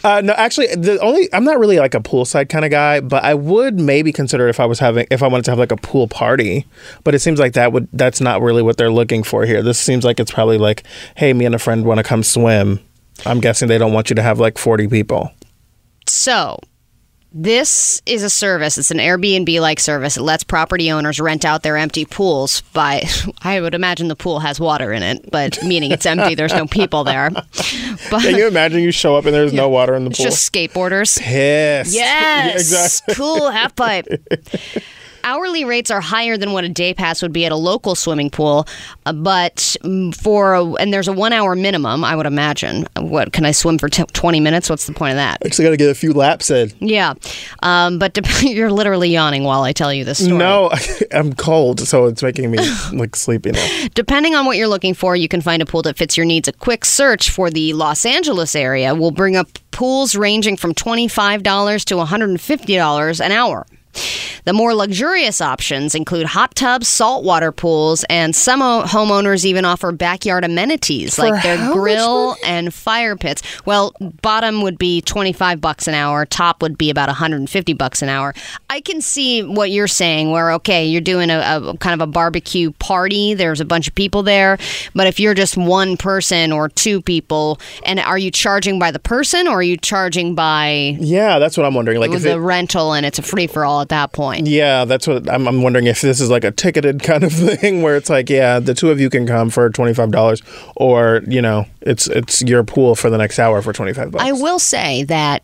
Uh, no, actually, the only I'm not really like a poolside kind of guy, but I would maybe consider it if I was having if I wanted to have like a pool party. But it seems like that would that's not really what they're looking for here. This seems like it's probably like, hey, me and a friend want to come swim. I'm guessing they don't want you to have like 40 people. So, this is a service. It's an Airbnb like service. It lets property owners rent out their empty pools by, [LAUGHS] I would imagine the pool has water in it, but meaning it's empty, there's no people there. [LAUGHS] But Can you imagine you show up and there's no water in the it's pool? just skateboarders. Pissed. [LAUGHS] Yes. Yeah, exactly. Cool half pipe. Hourly rates are higher than what a day pass would be at a local swimming pool, uh, but for a, and there's a one hour minimum. I would imagine. What can I swim for t- twenty minutes? What's the point of that? I just got to get a few laps in. Yeah, um, but dep- [LAUGHS] you're literally yawning while I tell you this story. No, [LAUGHS] I'm cold, so it's making me [LAUGHS] like sleepy now. Depending on what you're looking for, you can find a pool that fits your needs. A quick search for the Los Angeles area will bring up pools ranging from $25 to $150 an hour. The more luxurious options include hot tubs, saltwater pools, and some homeowners even offer backyard amenities For like their grill and fire pits. Well, bottom would be 25 bucks an hour, top would be about 150 bucks an hour. I can see what you're saying where okay, you're doing a, a kind of a barbecue party, there's a bunch of people there, but if you're just one person or two people, and are you charging by the person or are you charging by Yeah, that's what I'm wondering. Like, the it, rental and it's a free for all at that point? yeah, that's what I'm, I'm wondering if this is like a ticketed [LAUGHS] kind of thing where it's like, yeah, the two of you can come for twenty five dollars, or you know, it's it's your pool for the next hour for twenty five bucks. I will say that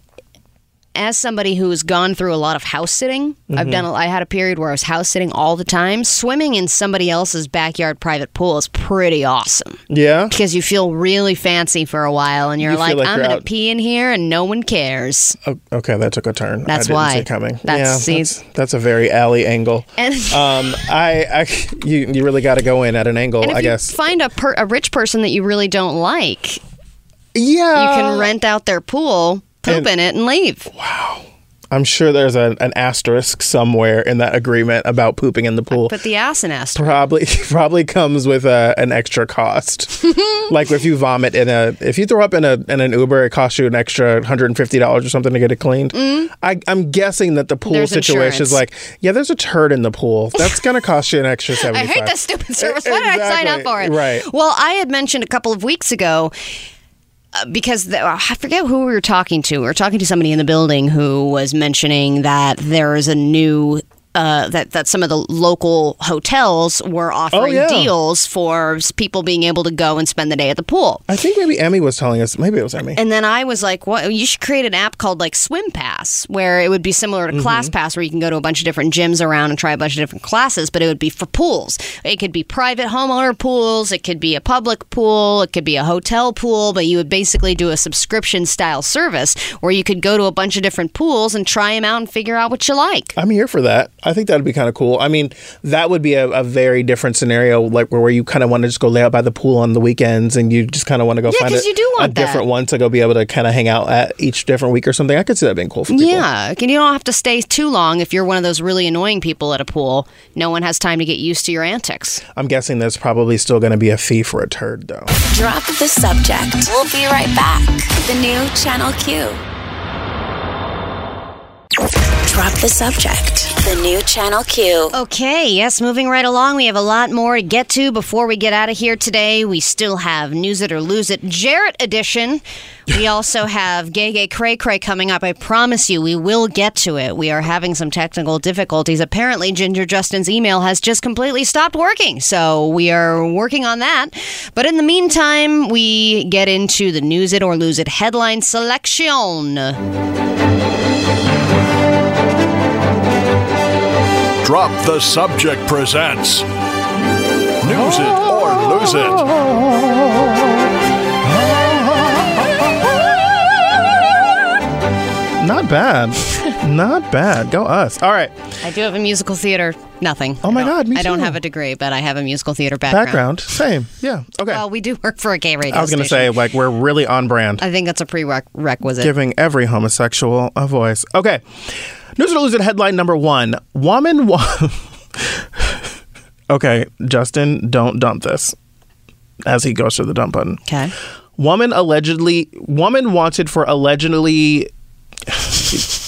as somebody who's gone through a lot of house sitting, I've Mhm. done. A, I had a period where I was house sitting all the time. Swimming in somebody else's backyard private pool is pretty awesome. Yeah. Because you feel really fancy for a while, and you're You like, like I'm you're going to out- pee in here, and no one cares. Oh, okay, that took a turn. That's why. Coming. That's- yeah, that's, that's a very Allie angle. [LAUGHS] And- um, I, I, you, you really got to go in at an angle, I you guess. find a per, a rich person that you really don't like, yeah, you can rent out their pool, poop And- it, and leave. Wow. I'm sure there's a, an asterisk somewhere in that agreement about pooping in the pool. Put the ass in asterisk. Probably, [LAUGHS] probably comes with a, an extra cost. [LAUGHS] like if you vomit in a, if you throw up in a in an Uber, it costs you an extra 150 dollars or something to get it cleaned. I, I'm guessing that the pool Mm. There's situation is like, yeah, there's a turd in the pool. That's [LAUGHS] gonna cost you an extra seventy. I hate this stupid service. Why did I sign up for it? Right. Well, I had mentioned a couple of weeks ago. Uh, Because the, I forget who we were talking to. We were talking to somebody in the building who was mentioning that there is a new uh, that that some of the local hotels were offering Oh, yeah. deals for people being able to go and spend the day at the pool. I think maybe Emmy was telling us. Maybe it was Emmy. And then I was like, "What? You should create an app called like Swim Pass, where it would be similar to Mm-hmm. Class Pass, where you can go to a bunch of different gyms around and try a bunch of different classes. But it would be for pools. It could be private homeowner pools. It could be a public pool. It could be a hotel pool. But you would basically do a subscription style service where you could go to a bunch of different pools and try them out and figure out what you like. I'm here for that. I think that'd be kind of cool. I mean, that would be a, a very different scenario, like where, where you kind of want to just go lay out by the pool on the weekends, and you just kind of want to go Yeah, find 'cause a, you do a want that. different one to go be able to kind of hang out at each different week or something. I could see that being cool for people. Yeah, and you don't have to stay too long if you're one of those really annoying people at a pool. No one has time to get used to your antics. I'm guessing there's probably still going to be a fee for a turd, though. Drop the subject. We'll be right back. The new Channel Q. Drop the subject. The new Channel Q. Okay, yes, moving right along. We have a lot more to get to before we get out of here today. We still have News It or Lose It Jarrett edition. We [LAUGHS] also have Gay Gay Cray Cray coming up. I promise you, we will get to it. We are having some technical difficulties. Apparently, Ginger Justin's email has just completely stopped working, so we are working on that. But in the meantime, we get into the News It or Lose It headline selection. Drop the Subject presents News It or Lose It. Not bad. [LAUGHS] Not bad. Go us. All right. I do have a musical theater. Nothing. Oh my God, me I don't too. have a degree, but I have a musical theater background. Background. Same. Yeah. Okay. Well, we do work for a gay radio I was going to station. say, like, we're really on brand. I think that's a prerequisite. giving every homosexual a voice. Okay. News or lose it headline number one. Woman. Wa- [LAUGHS] okay, Justin, don't dump this as he goes to the dump button. Okay. Woman allegedly. Woman wanted for allegedly. [LAUGHS]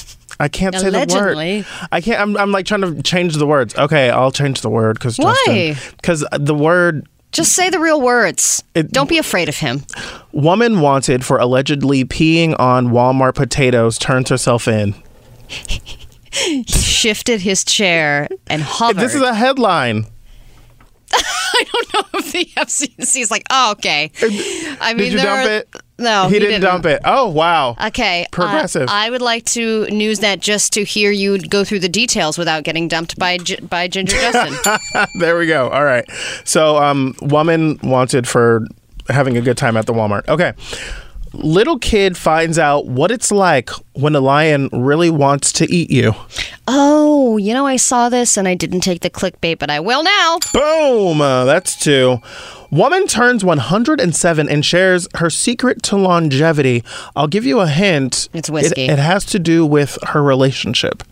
I can't say the word. I can't. I'm, I'm like trying to change the words. Okay, I'll change the word because Why? Because the word Just say the real words. don't be afraid of him. woman wanted for allegedly peeing on Walmart potatoes turns herself in. He [LAUGHS] shifted his chair and hovered. This is a headline. [LAUGHS] I don't know if the FCC is like, oh, okay. I mean, Did you there dump are- it? No, he, didn't, dump it. Oh wow. Okay. uh, Progressive. I would like to news that just to hear you go through the details without getting dumped by by Ginger Justin. [LAUGHS] there we go. All right. So, um, woman wanted for having a good time at the Walmart. Okay. Little kid finds out what it's like when a lion really wants to eat you. oh, you know, I saw this and I didn't take the clickbait, but I will now. Boom. Uh, that's two. Woman turns 107 and shares her secret to longevity. I'll give you a hint. It's whiskey. It, it has to do with her relationship.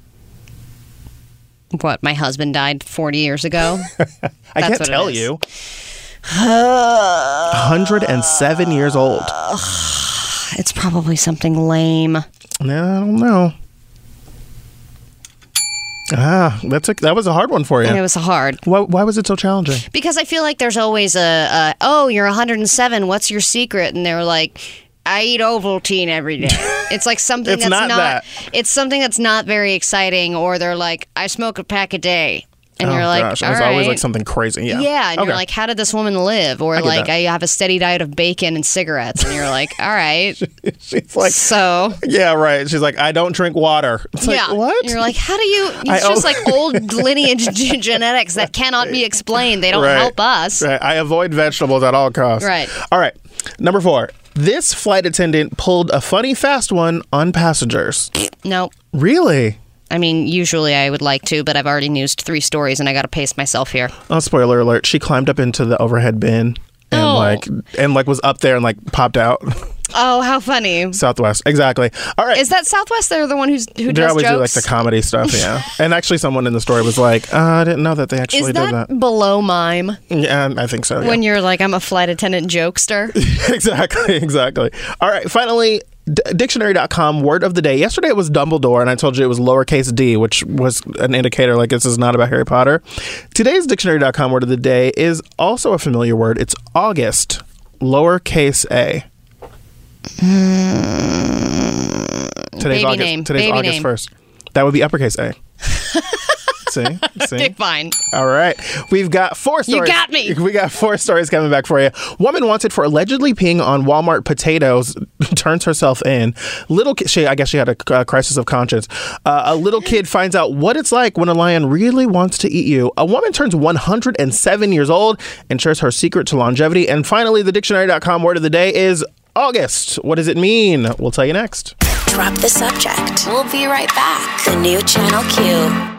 What? My husband died 40 years ago. [LAUGHS] I can't tell is. You. 107 years old. [SIGHS] it's probably something lame. No, I don't know. Ah, that's a, that was a hard one for you. It was hard. Why, why was it so challenging? Because I feel like there's always a, a oh, you're 107. What's your secret? And they're like, I eat Ovaltine every day. [LAUGHS] It's like something It's that's not that. It's something that's not very exciting. Or they're like, I smoke a pack a day. And oh, you're like, gosh. It's always right. like something crazy. Yeah. Yeah, and Okay. you're like, how did this woman live? Or I like, that. I have a steady diet of bacon and cigarettes, and you're like, all right. [LAUGHS] She's like, so yeah, right. She's like, I don't drink water. [LAUGHS] It's like, yeah, what? You're like, how do you? I It's just owe- like old [LAUGHS] lineage genetics that cannot be explained. They don't Right. help us. Right. I avoid vegetables at all costs. Right. All right. Number four. This flight attendant pulled a funny fast one on passengers. Nope. Really? I mean, usually I would like to, but I've already newsed three stories, and I got to pace myself here. Oh, spoiler alert! She climbed up into the overhead bin and Oh. like and like was up there and like popped out. Oh, how funny! Southwest, exactly. All right. Is that Southwest? They're the one who's who they does always jokes. do like the comedy stuff, yeah. [LAUGHS] and actually, someone in the story was like, uh, "I didn't know that they actually Is did that, that." below mime? Yeah, I think so. Yeah. When you're like, I'm a flight attendant jokester. [LAUGHS] exactly, exactly. All right, finally, d- dictionary.com word of the day. Yesterday it was Dumbledore, and I told you it was lowercase d, which was an indicator like this is not about Harry Potter. Today's dictionary.com word of the day is also a familiar word. It's August, lowercase a. Hmm. Today's Baby August. name, Today's baby August name. first. That would be uppercase A. [LAUGHS] See, [LAUGHS] see. Okay, fine. All right. We've got four stories. You stories. got me. We got four stories coming back for you. Woman wanted for allegedly peeing on Walmart potatoes [LAUGHS] turns herself in. Little ki- she I guess she had a uh, crisis of conscience. Uh, a little kid finds out what it's like when a lion really wants to eat you. A woman turns 107 years old and shares her secret to longevity. And finally, the dictionary.com word of the day is August. What does it mean? We'll tell you next. Drop the subject. We'll be right back. The new Channel Q.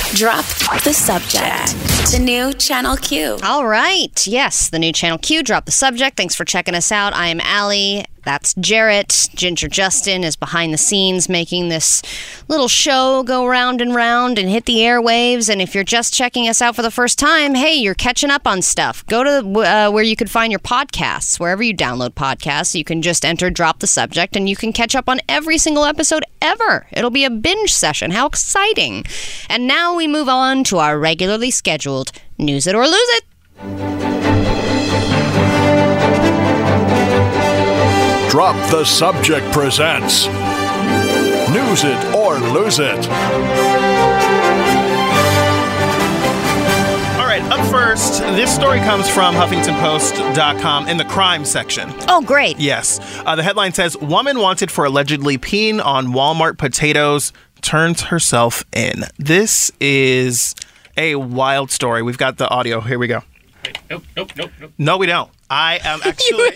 Drop the subject. The new Channel Q. All right. Yes, the new Channel Q. Drop the subject. Thanks for checking us out. I am Allie. That's Jarrett. Ginger Justin is behind the scenes making this little show go round and round and hit the airwaves. And if you're just checking us out for the first time, hey, you're catching up on stuff. Go to uh, where you could find your podcasts, wherever you download podcasts. You can just enter Drop the Subject and you can catch up on every single episode ever. It'll be a binge session. How exciting! And now we move on to our regularly scheduled News It or Lose It. Drop the Subject presents News It or Lose It. All right, up first, this story comes from HuffingtonPost.com in the crime section. Oh, great. Yes. Uh, the headline says Woman wanted for allegedly peeing on Walmart potatoes turns herself in. This is a wild story. We've got the audio. Here we go. Nope, nope, nope, nope. No, we don't. I am [LAUGHS] actually.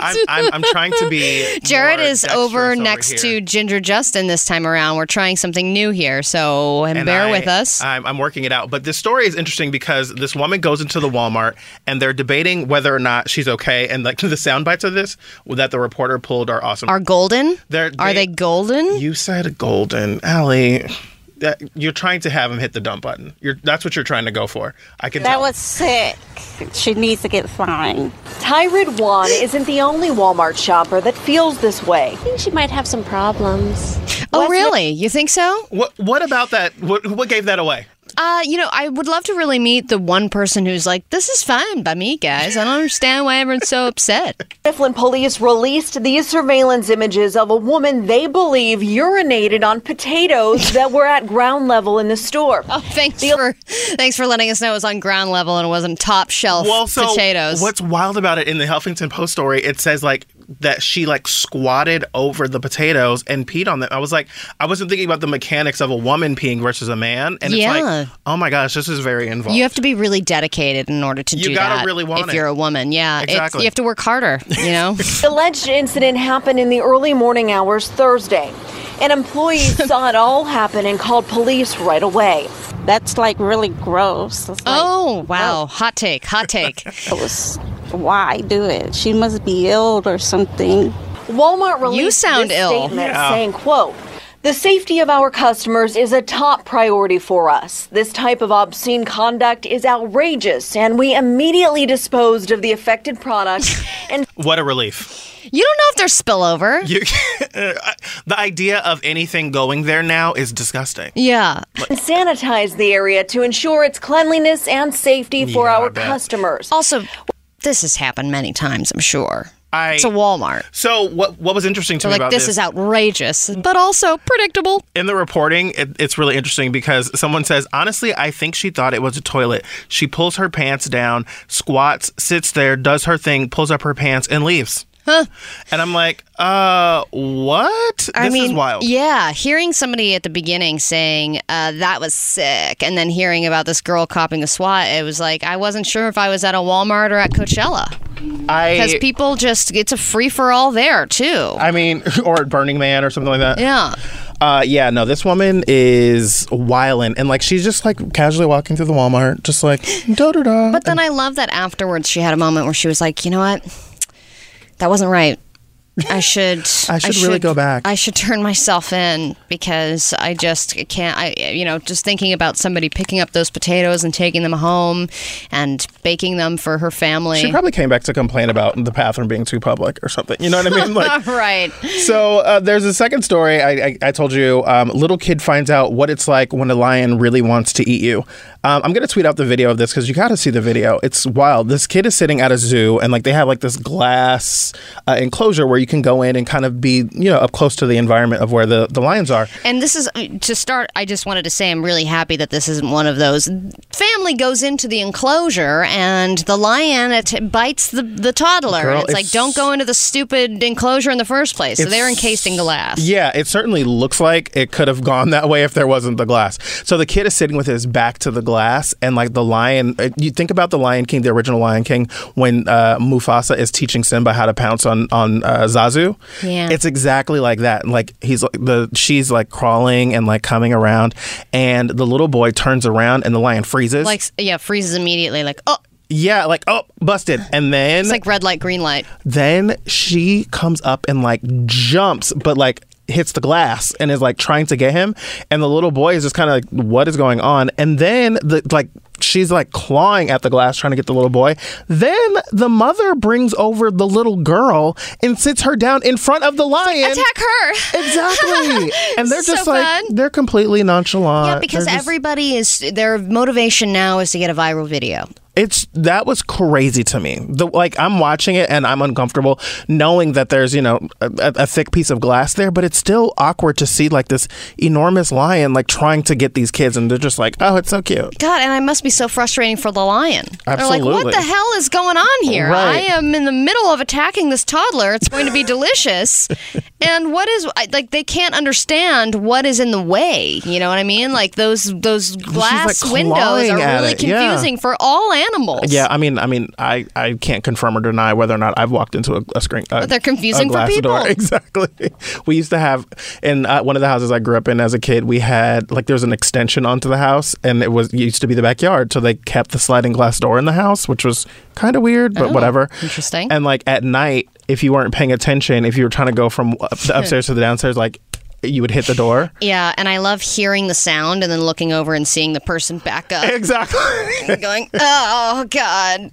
I'm, I'm, I'm trying to be. [LAUGHS] Jarrett more is dexterous over next here. to Ginger Justin this time around. We're trying something new here, so and And bear I- with us. I'm, I'm working it out. But this story is interesting because this woman goes into the Walmart and they're debating whether or not she's okay. And like [LAUGHS] the sound bites of this that the reporter pulled are awesome. Are golden? They're, Are they golden? You said golden, Allie. That you're trying to have him hit the dump button. You're that's what you're trying to go for. I can That tell. was sick. She needs to get fined. Tyrid Wan isn't the only Walmart shopper that feels this way. I think she might have some problems. Oh, really? You think so? What What about that? What What gave that away? Uh, you know, I would love to really meet the one person who's like, "This is fine by me, guys. I don't understand why everyone's so upset." Mifflin police released these surveillance images of a woman they believe urinated on potatoes [LAUGHS] that were at ground level in the store. Oh, thanks for thanks for letting us know it was on ground level and it wasn't top shelf Well, so potatoes. what's wild about it in the Huffington Post story? It says like that she like squatted over the potatoes and peed on them. I was like, I wasn't thinking about the mechanics of a woman peeing versus a man, and it's like, oh my gosh, this is very involved. You have to be really dedicated in order to You do gotta that. really want if it. you're a woman, yeah, It's- Exactly. you have to work harder. You know. [LAUGHS] [LAUGHS] The alleged incident happened in the early morning hours Thursday. An employee [LAUGHS] saw it all happen and called police right away. That's like really gross. Like, oh wow, oh. hot take, hot take. it was why do it? She must be ill or something. Walmart released You sound this ill. statement Yeah. saying, quote, the safety of our customers is a top priority for us. This type of obscene conduct is outrageous, and we immediately disposed of the affected product [LAUGHS] and What a relief. You don't know if there's spillover. [LAUGHS] You, the idea of anything going there now is disgusting. Yeah. sanitized the area to ensure its cleanliness and safety for Yeah, our customers. Also, this has happened many times, I'm sure. I, It's a Walmart. So what what was interesting to So me like about this, this is outrageous, but also predictable. in the reporting, it, it's really interesting because someone says, honestly, I think she thought it was a toilet. She pulls her pants down, squats, sits there, does her thing, pulls up her pants, and leaves. Huh. And I'm like, uh, what? I this mean, is wild. yeah, hearing somebody at the beginning saying uh, that was sick, and then hearing about this girl copping a SWAT, it was like I wasn't sure if I was at a Walmart or at Coachella I because people just it's a free for all there too. I mean, [LAUGHS] or at Burning Man or something like that. Yeah. Uh, yeah, no, this woman is wildin', and like she's just like casually walking through the Walmart, just like da da da. But then I love that afterwards she had a moment where she was like, you know what, that wasn't right. I should. I should really go back. I should turn myself in because I just can't. I you know just thinking about somebody picking up those potatoes and taking them home and baking them for her family. She probably came back to complain about the bathroom being too public or something. You know what I mean? Like, [LAUGHS] right. So uh, there's a second story. I, I, I told you. Um, little kid finds out what it's like when a lion really wants to eat you. Um, I'm gonna tweet out the video of this because you got to see the video. It's wild. This kid is sitting at a zoo and like they have like this glass uh, enclosure where you can go in and kind of be you know up close to the environment of where the the lions are. And this is to start. I just wanted to say I'm really happy that this isn't one of those. Family goes into the enclosure and the lion it bites the the toddler. Girl, and it's, like don't go into the stupid enclosure in the first place. So they're encased in glass. Yeah, it certainly looks like it could have gone that way if there wasn't the glass. So the kid is sitting with his back to the glass, and like the lion, uh, you think about the Lion King, the original Lion King, when uh, Mufasa is teaching Simba how to pounce on on uh, Zazu. Yeah. it's exactly like that. Like he's like the she's like crawling and like coming around, and the little boy turns around, and the lion freezes. Like yeah, freezes immediately. Like oh, yeah, like oh, busted, and then it's like red light, green light. then she comes up and like jumps, but like hits the glass and is like trying to get him. And the little boy is just kind of like, what is going on? And then the like she's like clawing at the glass trying to get the little boy. Then the mother brings over the little girl and sits her down in front of the lion. Attack her. Exactly. [LAUGHS] and they're So just like fun. they're completely nonchalant. Yeah, because just- everybody is their motivation now is to get a viral video. It's that was crazy to me. The like I'm watching it and I'm uncomfortable knowing that there's you know a, a thick piece of glass there, but it's still awkward to see like this enormous lion like trying to get these kids, and they're just like, oh, it's so cute. God, and I must be so frustrating for the lion. They're like, what the hell is going on here? Right. I am in the middle of attacking this toddler. It's going to be delicious. [LAUGHS] and what is like they can't understand what is in the way. You know what I mean? Like those those glass like, windows are really it, yeah. confusing for all animals. Yeah, I mean, I mean, I, I can't confirm or deny whether or not I've walked into a, a screen. A, But they're confusing for people. Door. [LAUGHS] Exactly. We used to have in uh, one of the houses I grew up in as a kid. We had like there was an extension onto the house, and it was it used to be the backyard. So they kept the sliding glass door in the house, which was kind of weird, but Oh, whatever. interesting. And like at night, if you weren't paying attention, if you were trying to go from the [LAUGHS] upstairs to the downstairs, like you would hit the door. [LAUGHS] Yeah, and I love hearing the sound and then looking over and seeing the person back up. Exactly. [LAUGHS] And going, oh God,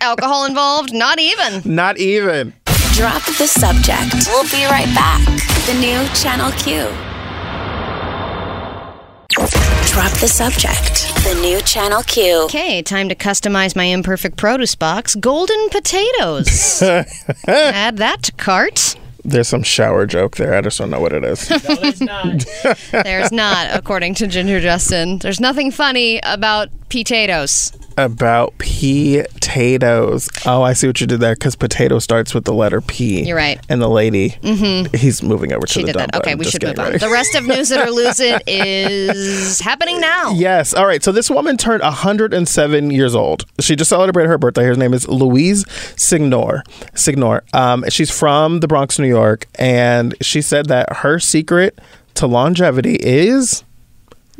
alcohol involved? Not even. Not even. Drop the subject. We'll be right back. The new Channel Q. Drop the subject. The new Channel Q. Okay, time to customize my imperfect produce box. Golden potatoes. [LAUGHS] Add that to cart. There's some shower joke there. I just don't know what it is. [LAUGHS] There's not, according to Ginger Justin. There's nothing funny about potatoes. About potatoes. Oh, I see what you did there because potato starts with the letter P. You're right. And the lady, Mhm. he's moving over to the did that. Okay, button. we should move on. ready. The rest of News It or Lose It is happening now. Yes. All right. So this woman turned 107 years old. She just celebrated her birthday. Her name is Louise Signore. Signore. Um, she's from the Bronx, New York, and she said that her secret to longevity is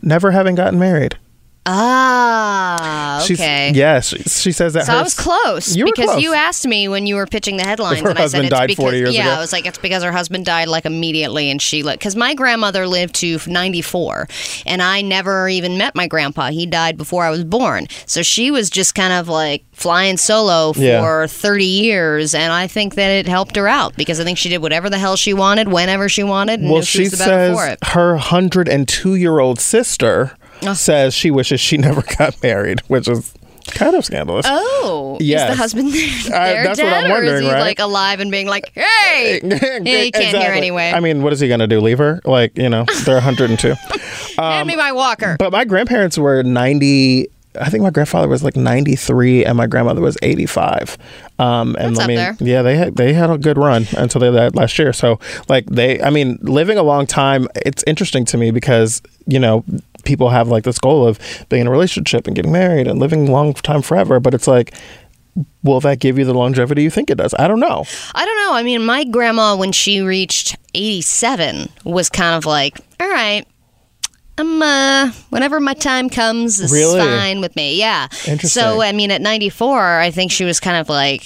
never having gotten married. Ah, She's- okay. yes. She, she says that So her I was close You because close. you asked me when you were pitching the headlines, Her and I said it's died because 40 years yeah, ago. I was like it's because her husband died like immediately, and she like because my grandmother lived to 94, and I never even met my grandpa. He died before I was born, so she was just kind of like flying solo for Yeah. 30 years, and I think that it helped her out because I think she did whatever the hell she wanted, whenever she wanted, and well, she, she was the better says for it. her 102 year old sister Oh. says she wishes she never [LAUGHS] got married, which is Kind of scandalous. Oh, is Yes. the husband there, I- there that's what dead, I'm or is he right? like alive and being like, "Hey, [LAUGHS] yeah, you can't hear Exactly. anyway. I mean, what is he going to do? Leave her? Like, you know, they're 102. [LAUGHS] Hand me my walker." Um, but my grandparents were 90. I think my grandfather was like 93 and my grandmother was 85. Um, and That's I up mean, there. yeah, they had, they had a good run until they died last year. So like they, I mean, living a long time, it's interesting to me because, you know, people have like this goal of being in a relationship and getting married and living long time forever. But it's like, will that give you the longevity you think it does? I don't know. I don't know. I mean, my grandma, when she reached 87, was kind of like, all right, I'm, uh, whenever my time comes is Really? fine with me. Yeah. Interesting. So, I mean, at 94, I think she was kind of like,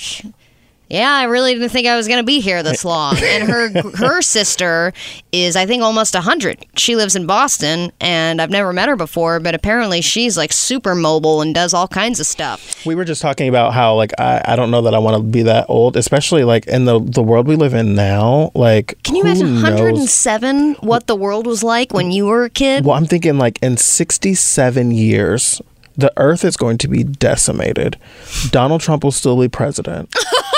yeah, I really didn't think I was going to be here this [LAUGHS] long. And her her sister is, I think, almost 100. She lives in Boston, and I've never met her before, but apparently she's like super mobile and does all kinds of stuff. We were just talking about how like I, I don't know that I want to be that old, especially like in the the world we live in now. Like, Can you imagine knows? 107 what the world was like when you were a kid? Well, I'm thinking like in 67 years, the Earth is going to be decimated. Donald Trump will still be president. [LAUGHS]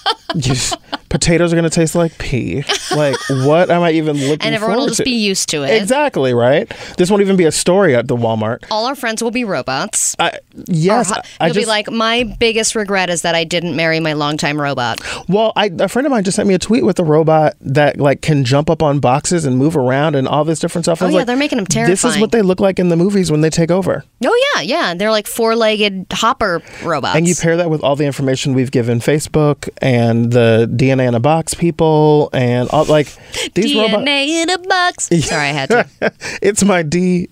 [LAUGHS] Just- potatoes are going to taste like pee. Like, what am I even looking And everyone will just to? be used to it. Exactly right. This won't even be a story at the Walmart. All our friends will be robots. I, yes, Or I, hu- I You'll just be like, my biggest regret is that I didn't marry my longtime robot. Well, I, a friend of mine just sent me a tweet with a robot that like can jump up on boxes and move around and all this different stuff. I Oh, yeah, like, they're making them terrifying. This is what they look like in the movies when they take over. Oh yeah, yeah. They're like four-legged hopper robots. And you pair that with all the information we've given Facebook and the DNA in a box people and all like [LAUGHS] these DNA robots. in a box. [LAUGHS] Sorry, I had to. [LAUGHS] it's my DNA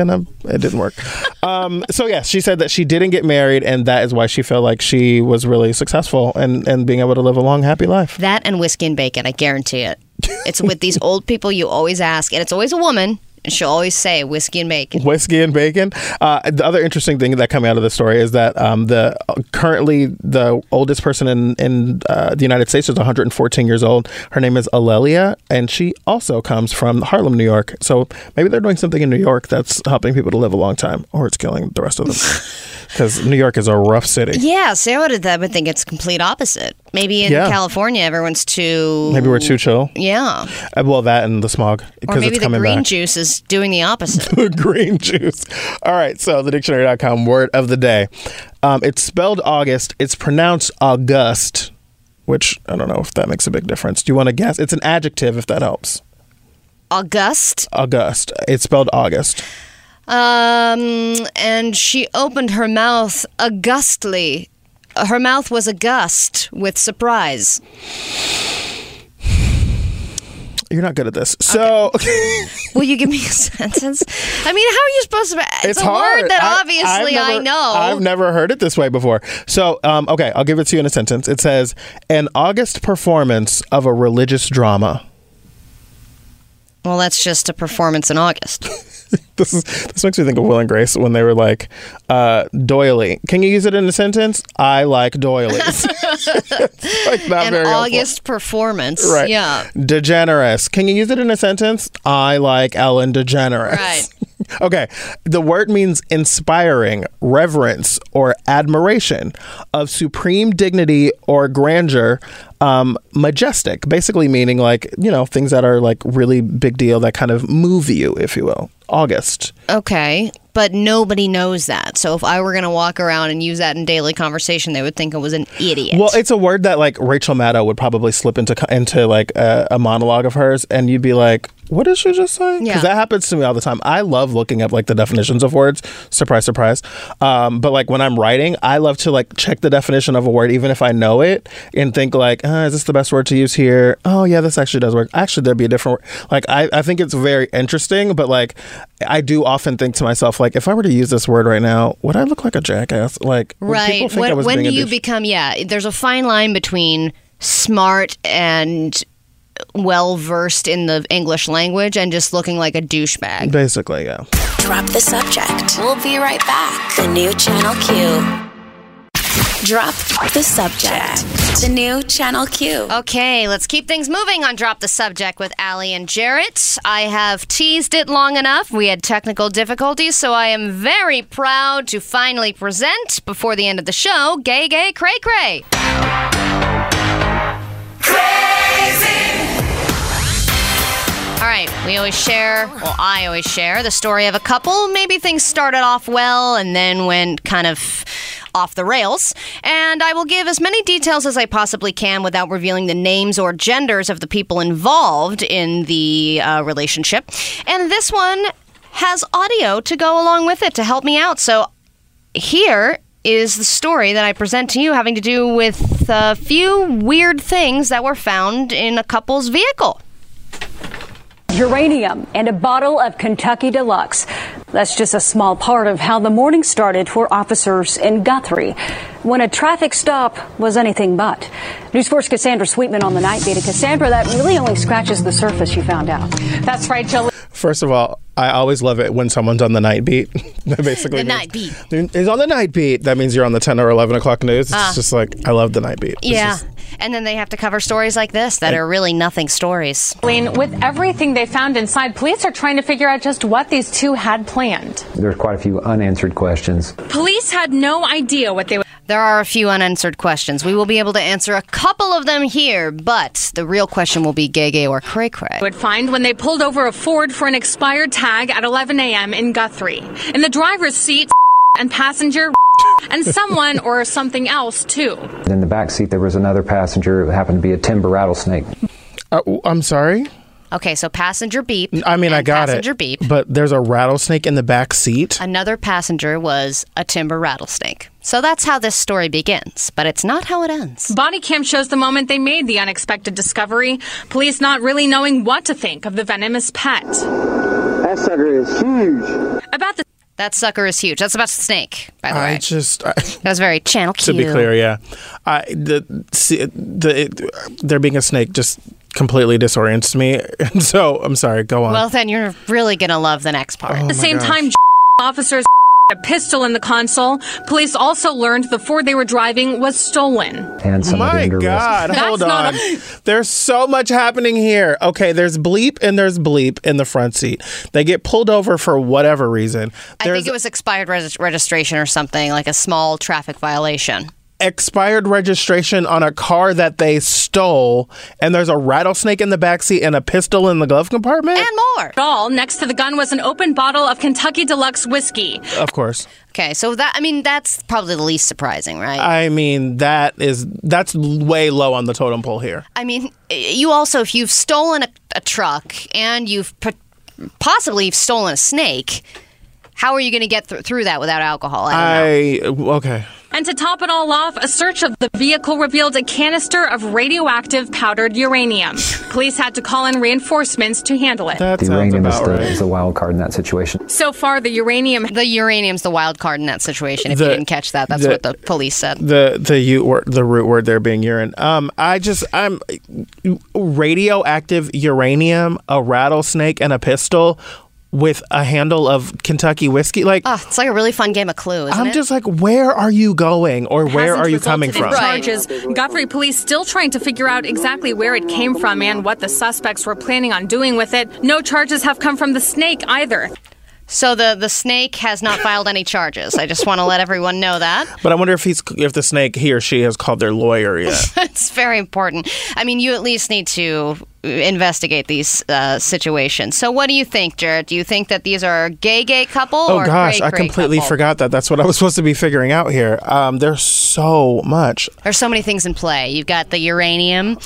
and I'm, it didn't work. Um, so yeah, she said that she didn't get married and that is why she felt like she was really successful and, and being able to live a long, happy life. That and whiskey and bacon, I guarantee it. It's with these old people you always ask, and it's always a woman, and she'll always say whiskey and bacon. whiskey and bacon. Uh, the other interesting thing that coming out of the story is that um, the currently the oldest person in in uh, the United States is 114 years old. Her name is Alelia, and she also comes from Harlem, New York. So maybe they're doing something in New York that's helping people to live a long time, or it's killing the rest of them. [LAUGHS] Because New York is a rough city. Yeah, so I would, I would think it's complete opposite. Maybe in Yeah. California, everyone's too. Maybe we're too chill. Yeah. Uh, well, that and the smog Or because maybe it's the coming green back. juice is doing the opposite. [LAUGHS] the green juice. All right, so the dictionary.com word of the day. Um, it's spelled August. It's pronounced August, which I don't know if that makes a big difference. Do you want to guess? It's an adjective if that helps. August. August. It's spelled August. Um, and she opened her mouth augustly. Her mouth was august with surprise. You're not good at this. So [LAUGHS] Will you give me a sentence? I mean, how are you supposed to? It's, it's a hard. word that I- obviously I've I know. I've never heard it this way before. So, um, okay, I'll give it to you in a sentence. It says, an August performance of a religious drama. well, that's just a performance in August. [LAUGHS] this is this makes me think of Will and Grace when they were like, uh, doily. Can you use it in a sentence? I like doilies. [LAUGHS] like not An very helpful. August performance. Right. Yeah. DeGeneres. Can you use it in a sentence? I like Ellen DeGeneres. Right. [LAUGHS] okay. The word means inspiring, reverence, or admiration of supreme dignity or grandeur, um, majestic, basically meaning like, you know, things that are like really big deal that kind of move you, if you will. August. Okay. But nobody knows that. So if I were going to walk around and use that in daily conversation, they would think I was an idiot. Well, it's a word that like Rachel Maddow would probably slip into into like a, a monologue of hers, and you'd be like, "What did she just say?" Because Yeah. that happens to me all the time. I love looking up like the definitions of words. Surprise, surprise. Um, but like when I'm writing, I love to like check the definition of a word, even if I know it, and think like, uh, "Is this the best word to use here?" Oh yeah, this actually does work. Actually, there'd be a different word. Like I, I think it's very interesting, but like I do often think to myself, like, if I were to use this word right now, would I look like a jackass? Like, right. people think I When, when do you douche? become, yeah, there's a fine line between smart and well versed in the English language and just looking like a douchebag. Basically, yeah. Drop the subject. We'll be right back. The new Channel Q. Drop the subject. The new Channel Q. Okay, let's keep things moving on Drop the Subject with Allie and Jarrett. I have teased it long enough. We had technical difficulties, so I am very proud to finally present before the end of the show Gay Gay Cray Cray. Right, we always share, well, I always share the story of a couple. Maybe things started off well and then went kind of off the rails. And I will give as many details as I possibly can without revealing the names or genders of the people involved in the uh, relationship. And this one has audio to go along with it to help me out. So here is the story that I present to you having to do with a few weird things that were found in a couple's vehicle. Uranium, and a bottle of Kentucky Deluxe. That's just a small part of how the morning started for officers in Guthrie when a traffic stop was anything but. News 4's Cassandra Sweetman on the night beat. And Cassandra, that really only scratches the surface, you found out. That's right, Jill. First of all, I always love it when someone's on the night beat. [LAUGHS] That Basically, The night beat. Is on the night beat. That means you're on the 10 or 11 o'clock news. It's Ah. just like, I love the night beat. It's Yeah. just- and then they have to cover stories like this that are really nothing stories. Lean, with everything they found inside, police are trying to figure out just what these two had planned. There's quite a few unanswered questions. Police had no idea what they would. There are a few unanswered questions. We will be able to answer a couple of them here, but the real question will be gay gay or cray cray. would find when they pulled over a Ford for an expired tag at 11 a.m. in Guthrie. In the driver's seat, [LAUGHS] and passenger, [LAUGHS] and someone or something else, too. In the back seat, there was another passenger who happened to be a timber rattlesnake. Uh, I'm sorry? Okay, so passenger beep. I mean, I and got passenger it. beep. But there's a rattlesnake in the back seat. Another passenger was a timber rattlesnake. So that's how this story begins, but it's not how it ends. Body cam shows the moment they made the unexpected discovery. Police not really knowing what to think of the venomous pet. That sucker is huge. About the That sucker is huge. That's about the snake, by the I way. just. I, [LAUGHS] That was very channel to be clear, yeah. I, the, see, the, it, there being a snake just completely disorients me. [LAUGHS] And so, I'm sorry, go on. Well, then you're really gonna love the next part. Oh At the same time, [LAUGHS] officers [LAUGHS] a pistol in the console. Police also learned the Ford they were driving was stolen. And some of the My God, hold not on. There's so much happening here. Okay, there's bleep and there's bleep in the front seat. They get pulled over for whatever reason. I think it was expired regis- registration or something, like a small traffic violation. Expired registration on a car that they stole, and there's a rattlesnake in the backseat and a pistol in the glove compartment. And more. All next to the gun was an open bottle of Kentucky Deluxe whiskey. of course. Okay, so that I mean that's probably the least surprising, right? I mean, that is that's way low on the totem pole here. I mean, you also if you've stolen a, a truck and you've p- possibly you've stolen a snake, how are you going to get th- through that without alcohol? I don't know. I okay. And to top it all off, a search of the vehicle revealed a canister of radioactive powdered uranium. Police had to call in reinforcements to handle it. That the sounds uranium is the, right. is the wild card in that situation. So far, the uranium The uranium's the wild card in that situation. If you didn't catch that, that's the- what the police said. The the u word, the root word there being urine. Um, I just I'm radioactive uranium, a rattlesnake, and a pistol with a handle of Kentucky whiskey. Like Oh, it's like a really fun game of Clue, isn't I'm it? just like, where are you going, or where are you coming in from? Charges. Guthrie police still trying to figure out exactly where it came from and what the suspects were planning on doing with it. No charges have come from the snake either. So the the snake has not filed any charges. I just want to let everyone know that. [LAUGHS] But I wonder if he's if the snake he or she has called their lawyer yet. [LAUGHS] it's very important. I mean, you at least need to investigate these uh, situations. So, what do you think, Jarrett? Do you think that these are a gay gay couple Oh or gosh, I completely couple? forgot that. That's what I was supposed to be figuring out here. Um, there's so much. There's so many things in play. You've got the uranium,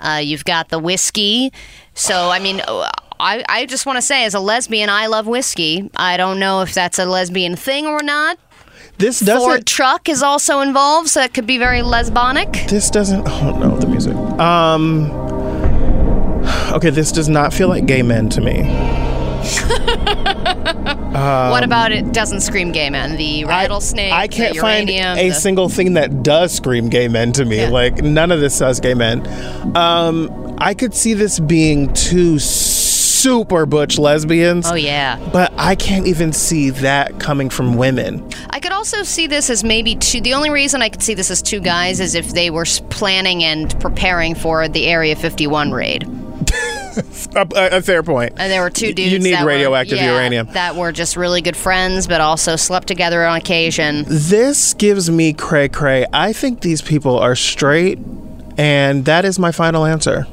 uh, you've got the whiskey. So, I mean, uh, I, I just want to say, as a lesbian, I love whiskey. I don't know if that's a lesbian thing or not. This doesn't. Ford truck is also involved, so that could be very lesbonic. This doesn't. Oh no, the music. Um. Okay, this does not feel like gay men to me. [LAUGHS] what about it? Doesn't scream gay men? The rattlesnake. Um, I can't the find a the- single thing that does scream gay men to me. Yeah. Like none of this says gay men. Um, I could see this being two super butch lesbians. Oh yeah. But I can't even see that coming from women. I could also see this as maybe two. The only reason I could see this as two guys is if they were planning and preparing for the Area 51 raid. [LAUGHS] A, a- fair point. And there were two dudes. You need that were- radioactive yeah, uranium. that were just really good friends, but also slept together on occasion. This gives me cray cray. I think these people are straight, and that is my final answer.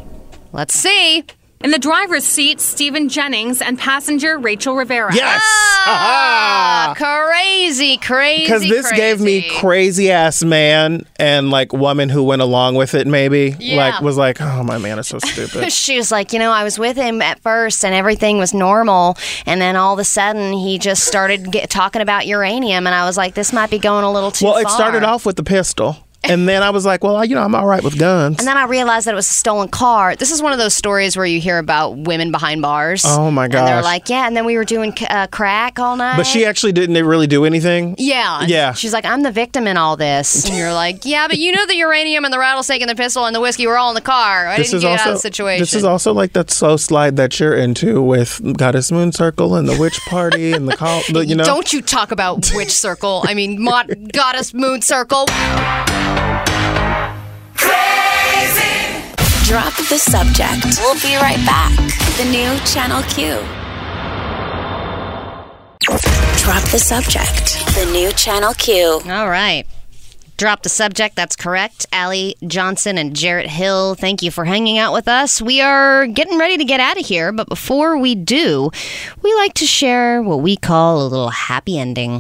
Let's see. In the driver's seat, Stephen Jennings and passenger Rachel Rivera. Yes! Ah, crazy, crazy. Because this gave me crazy ass man and like woman who went along with it, maybe. Yeah. Like, was like, oh, my man is so [LAUGHS] stupid. she was like, you know, I was with him at first and everything was normal. And then all of a sudden he just started get, talking about uranium. And I was like, this might be going a little too well, far. it started off with the pistol. And then I was like, well, I- you know, I'm all right with guns. And then I realized that it was a stolen car. This is one of those stories where you hear about women behind bars. Oh, my god! And they're like, yeah. And then we were doing uh, crack all night. But she actually didn't really do anything. Yeah. Yeah. She's like, I'm the victim in all this. And you're like, yeah, but you know the uranium and the rattlesnake and the pistol and the whiskey were all in the car. I This didn't is get also out of the situation. this is also like that slow slide that you're into with Goddess Moon Circle and the Witch Party and the call. the- You know, Don't you talk about witch circle. I mean, goddess moon circle. Drop the subject. We'll be right back. The new Channel Q. Drop the subject. The new Channel Q. All right. Drop the subject. That's correct. Allie Johnson and Jarrett Hill, thank you for hanging out with us. We are getting ready to get out of here, but before we do, we like to share what we call a little happy ending.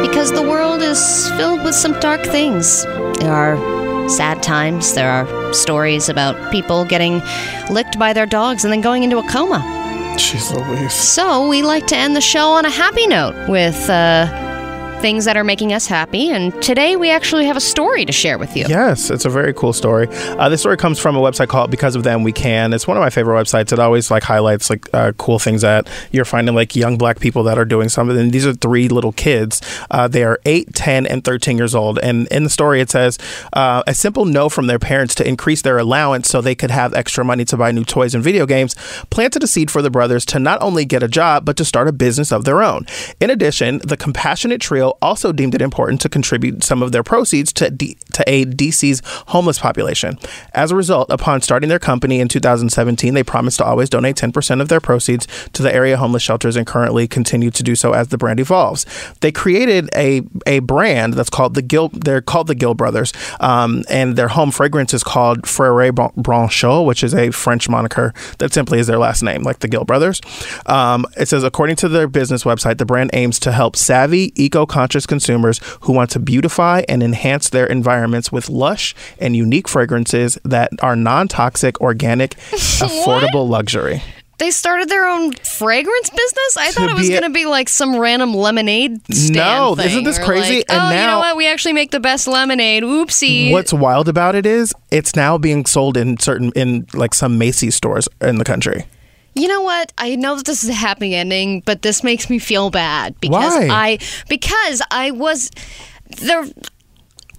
Because the world is filled with some dark things. There are sad times, there are stories about people getting licked by their dogs and then going into a coma. Jeez Louise. So we like to end the show on a happy note with uh, things that are making us happy. And today we actually have a story to share with you. Yes, it's a very cool story. Uh, this story comes from a website called Because of Them We Can. It's one of my favorite websites. It always like highlights like uh, cool things that you're finding like young black people that are doing something. And these are three little kids. Uh, they are 8, 10, and 13 years old. And in the story, it says uh, a simple no from their parents to increase their allowance so they could have extra money to buy new toys and video games planted a seed for the brothers to not only get a job, but to start a business of their own. In addition, the compassionate trio also deemed it important to contribute some of their proceeds to, D- to aid DC's homeless population. As a result, upon starting their company in 2017, they promised to always donate 10% of their proceeds to the area homeless shelters and currently continue to do so as the brand evolves. They created a, a brand that's called the Gil, they're called the Gill Brothers, um, and their home fragrance is called Frères Branchiaux, which is a French moniker that simply is their last name, like the Gill Brothers. Um, it says, according to their business website, the brand aims to help savvy, eco conscious consumers who want to beautify and enhance their environments with lush and unique fragrances that are non toxic, organic, [LAUGHS] affordable luxury. They started their own fragrance business? I thought it was going to be like some random lemonade stand No, thing, isn't this crazy? like, And oh, you know what? We actually make the best lemonade. Oopsie. What's wild about it is it's now being sold in certain, in like some Macy's stores in the country. You know what? I know that this is a happy ending, but this makes me feel bad because Why? I because I was there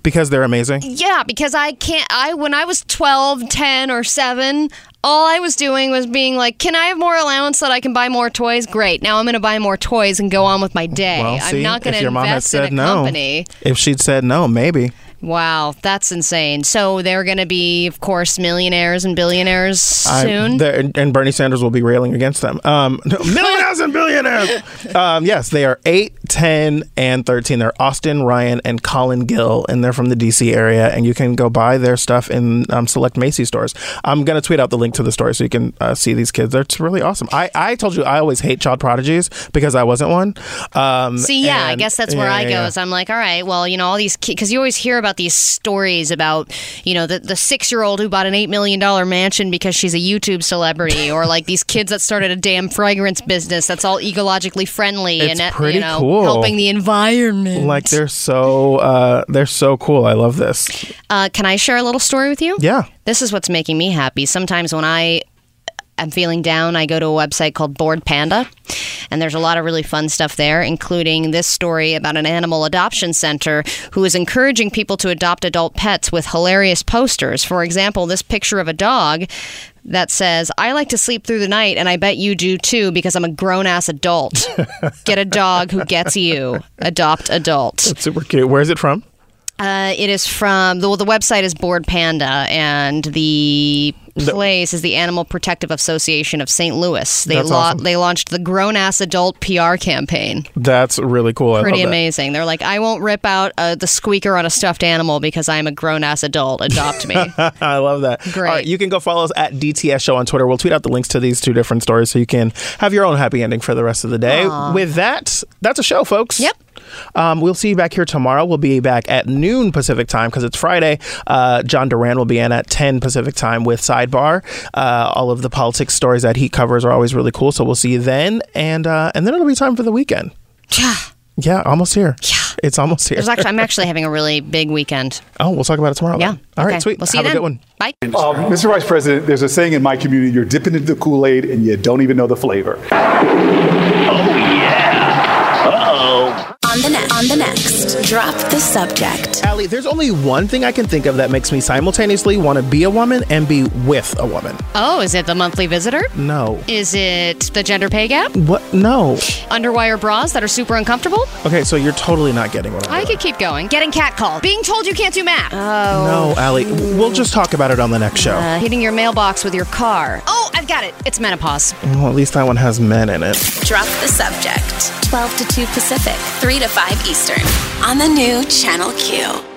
Because they're amazing. yeah, because I can't I when I was 12, 10 or 7, all I was doing was being like, "Can I have more allowance so that I can buy more toys?" Great. Now I'm going to buy more toys and go on with my day. Well, see, I'm not going to your mom had invest in a no, company. if she'd said no, maybe. Wow, that's insane. So they're going to be, of course, millionaires and billionaires soon. I, and, and Bernie Sanders will be railing against them. Um, [LAUGHS] [LAUGHS] millionaires and billionaires. Um, yes, they are 8, 10, and 13. They're Austin, Ryan, and Colin Gill, and they're from the D.C. area. And you can go buy their stuff in um, select Macy's stores. I'm going to tweet out the link to the story so you can uh, see these kids. They're really awesome. I, I told you I always hate child prodigies because I wasn't one. Um, See, yeah, I guess that's where yeah, I go. yeah. Is I'm like, all right, well, you know, all these kids, because you always hear about these stories about, you know, the, the six year old who bought an $8 million mansion because she's a YouTube celebrity, or like these kids that started a damn fragrance business that's all ecologically friendly It's and, uh, pretty you know, cool. helping the environment. Like they're so uh, they're so cool. I love this. Uh, can I share a little story with you? Yeah. This is what's making me happy. Sometimes when I am feeling down, I go to a website called Bored Panda, and there's a lot of really fun stuff there, including this story about an animal adoption center who is encouraging people to adopt adult pets with hilarious posters. For example, this picture of a dog that says, I like to sleep through the night, and I bet you do too because I'm a grown ass adult. [LAUGHS] Get a dog who gets you. Adopt adult. That's super cute. Where is it from? Uh, it is from the well, the website is Bored Panda, and the place is the Animal Protective Association of St. Louis. They awesome. they launched the grown ass adult PR campaign. That's really cool. I Pretty love that. amazing. They're like, I won't rip out uh, the squeaker on a stuffed animal because I'm a grown ass adult. Adopt me. [LAUGHS] I love that. Great. All right, you can go follow us at DTS Show on Twitter. We'll tweet out the links to these two different stories so you can have your own happy ending for the rest of the day. Aw. With that, that's a show, folks. Yep. Um, we'll see you back here tomorrow. We'll be back at noon Pacific time because it's Friday. Uh, John Duran will be in at 10 Pacific time with Sidebar. Uh, all of the politics stories that he covers are always really cool. So we'll see you then. And, uh, and then it'll be time for the weekend. Yeah. Yeah, almost here. Yeah. It's almost here. There's actually, I'm actually [LAUGHS] having a really big weekend. oh, we'll talk about it tomorrow. Yeah. then. All right, Okay. sweet. We'll see Have you a then. good one. Bye. Uh, Mr. Vice President, there's a saying in my community: you're dipping into the Kool-Aid and you don't even know the flavor. On the next, on the next, drop the subject. Allie, there's only one thing I can think of that makes me simultaneously want to be a woman and be with a woman. Oh, is it the monthly visitor? No. Is it the gender pay gap? What? No. Underwire bras that are super uncomfortable? Okay, so you're totally not getting what I'm I could keep going. Getting catcalled. Being told you can't do math. Oh. No, Allie, we'll just talk about it on the next show. Uh, hitting your mailbox with your car. Oh, I've got it. It's menopause. well, at least that one has men in it. Drop the subject. 12 to 2 Pacific, 3 to 5 Eastern. On the new Channel Q.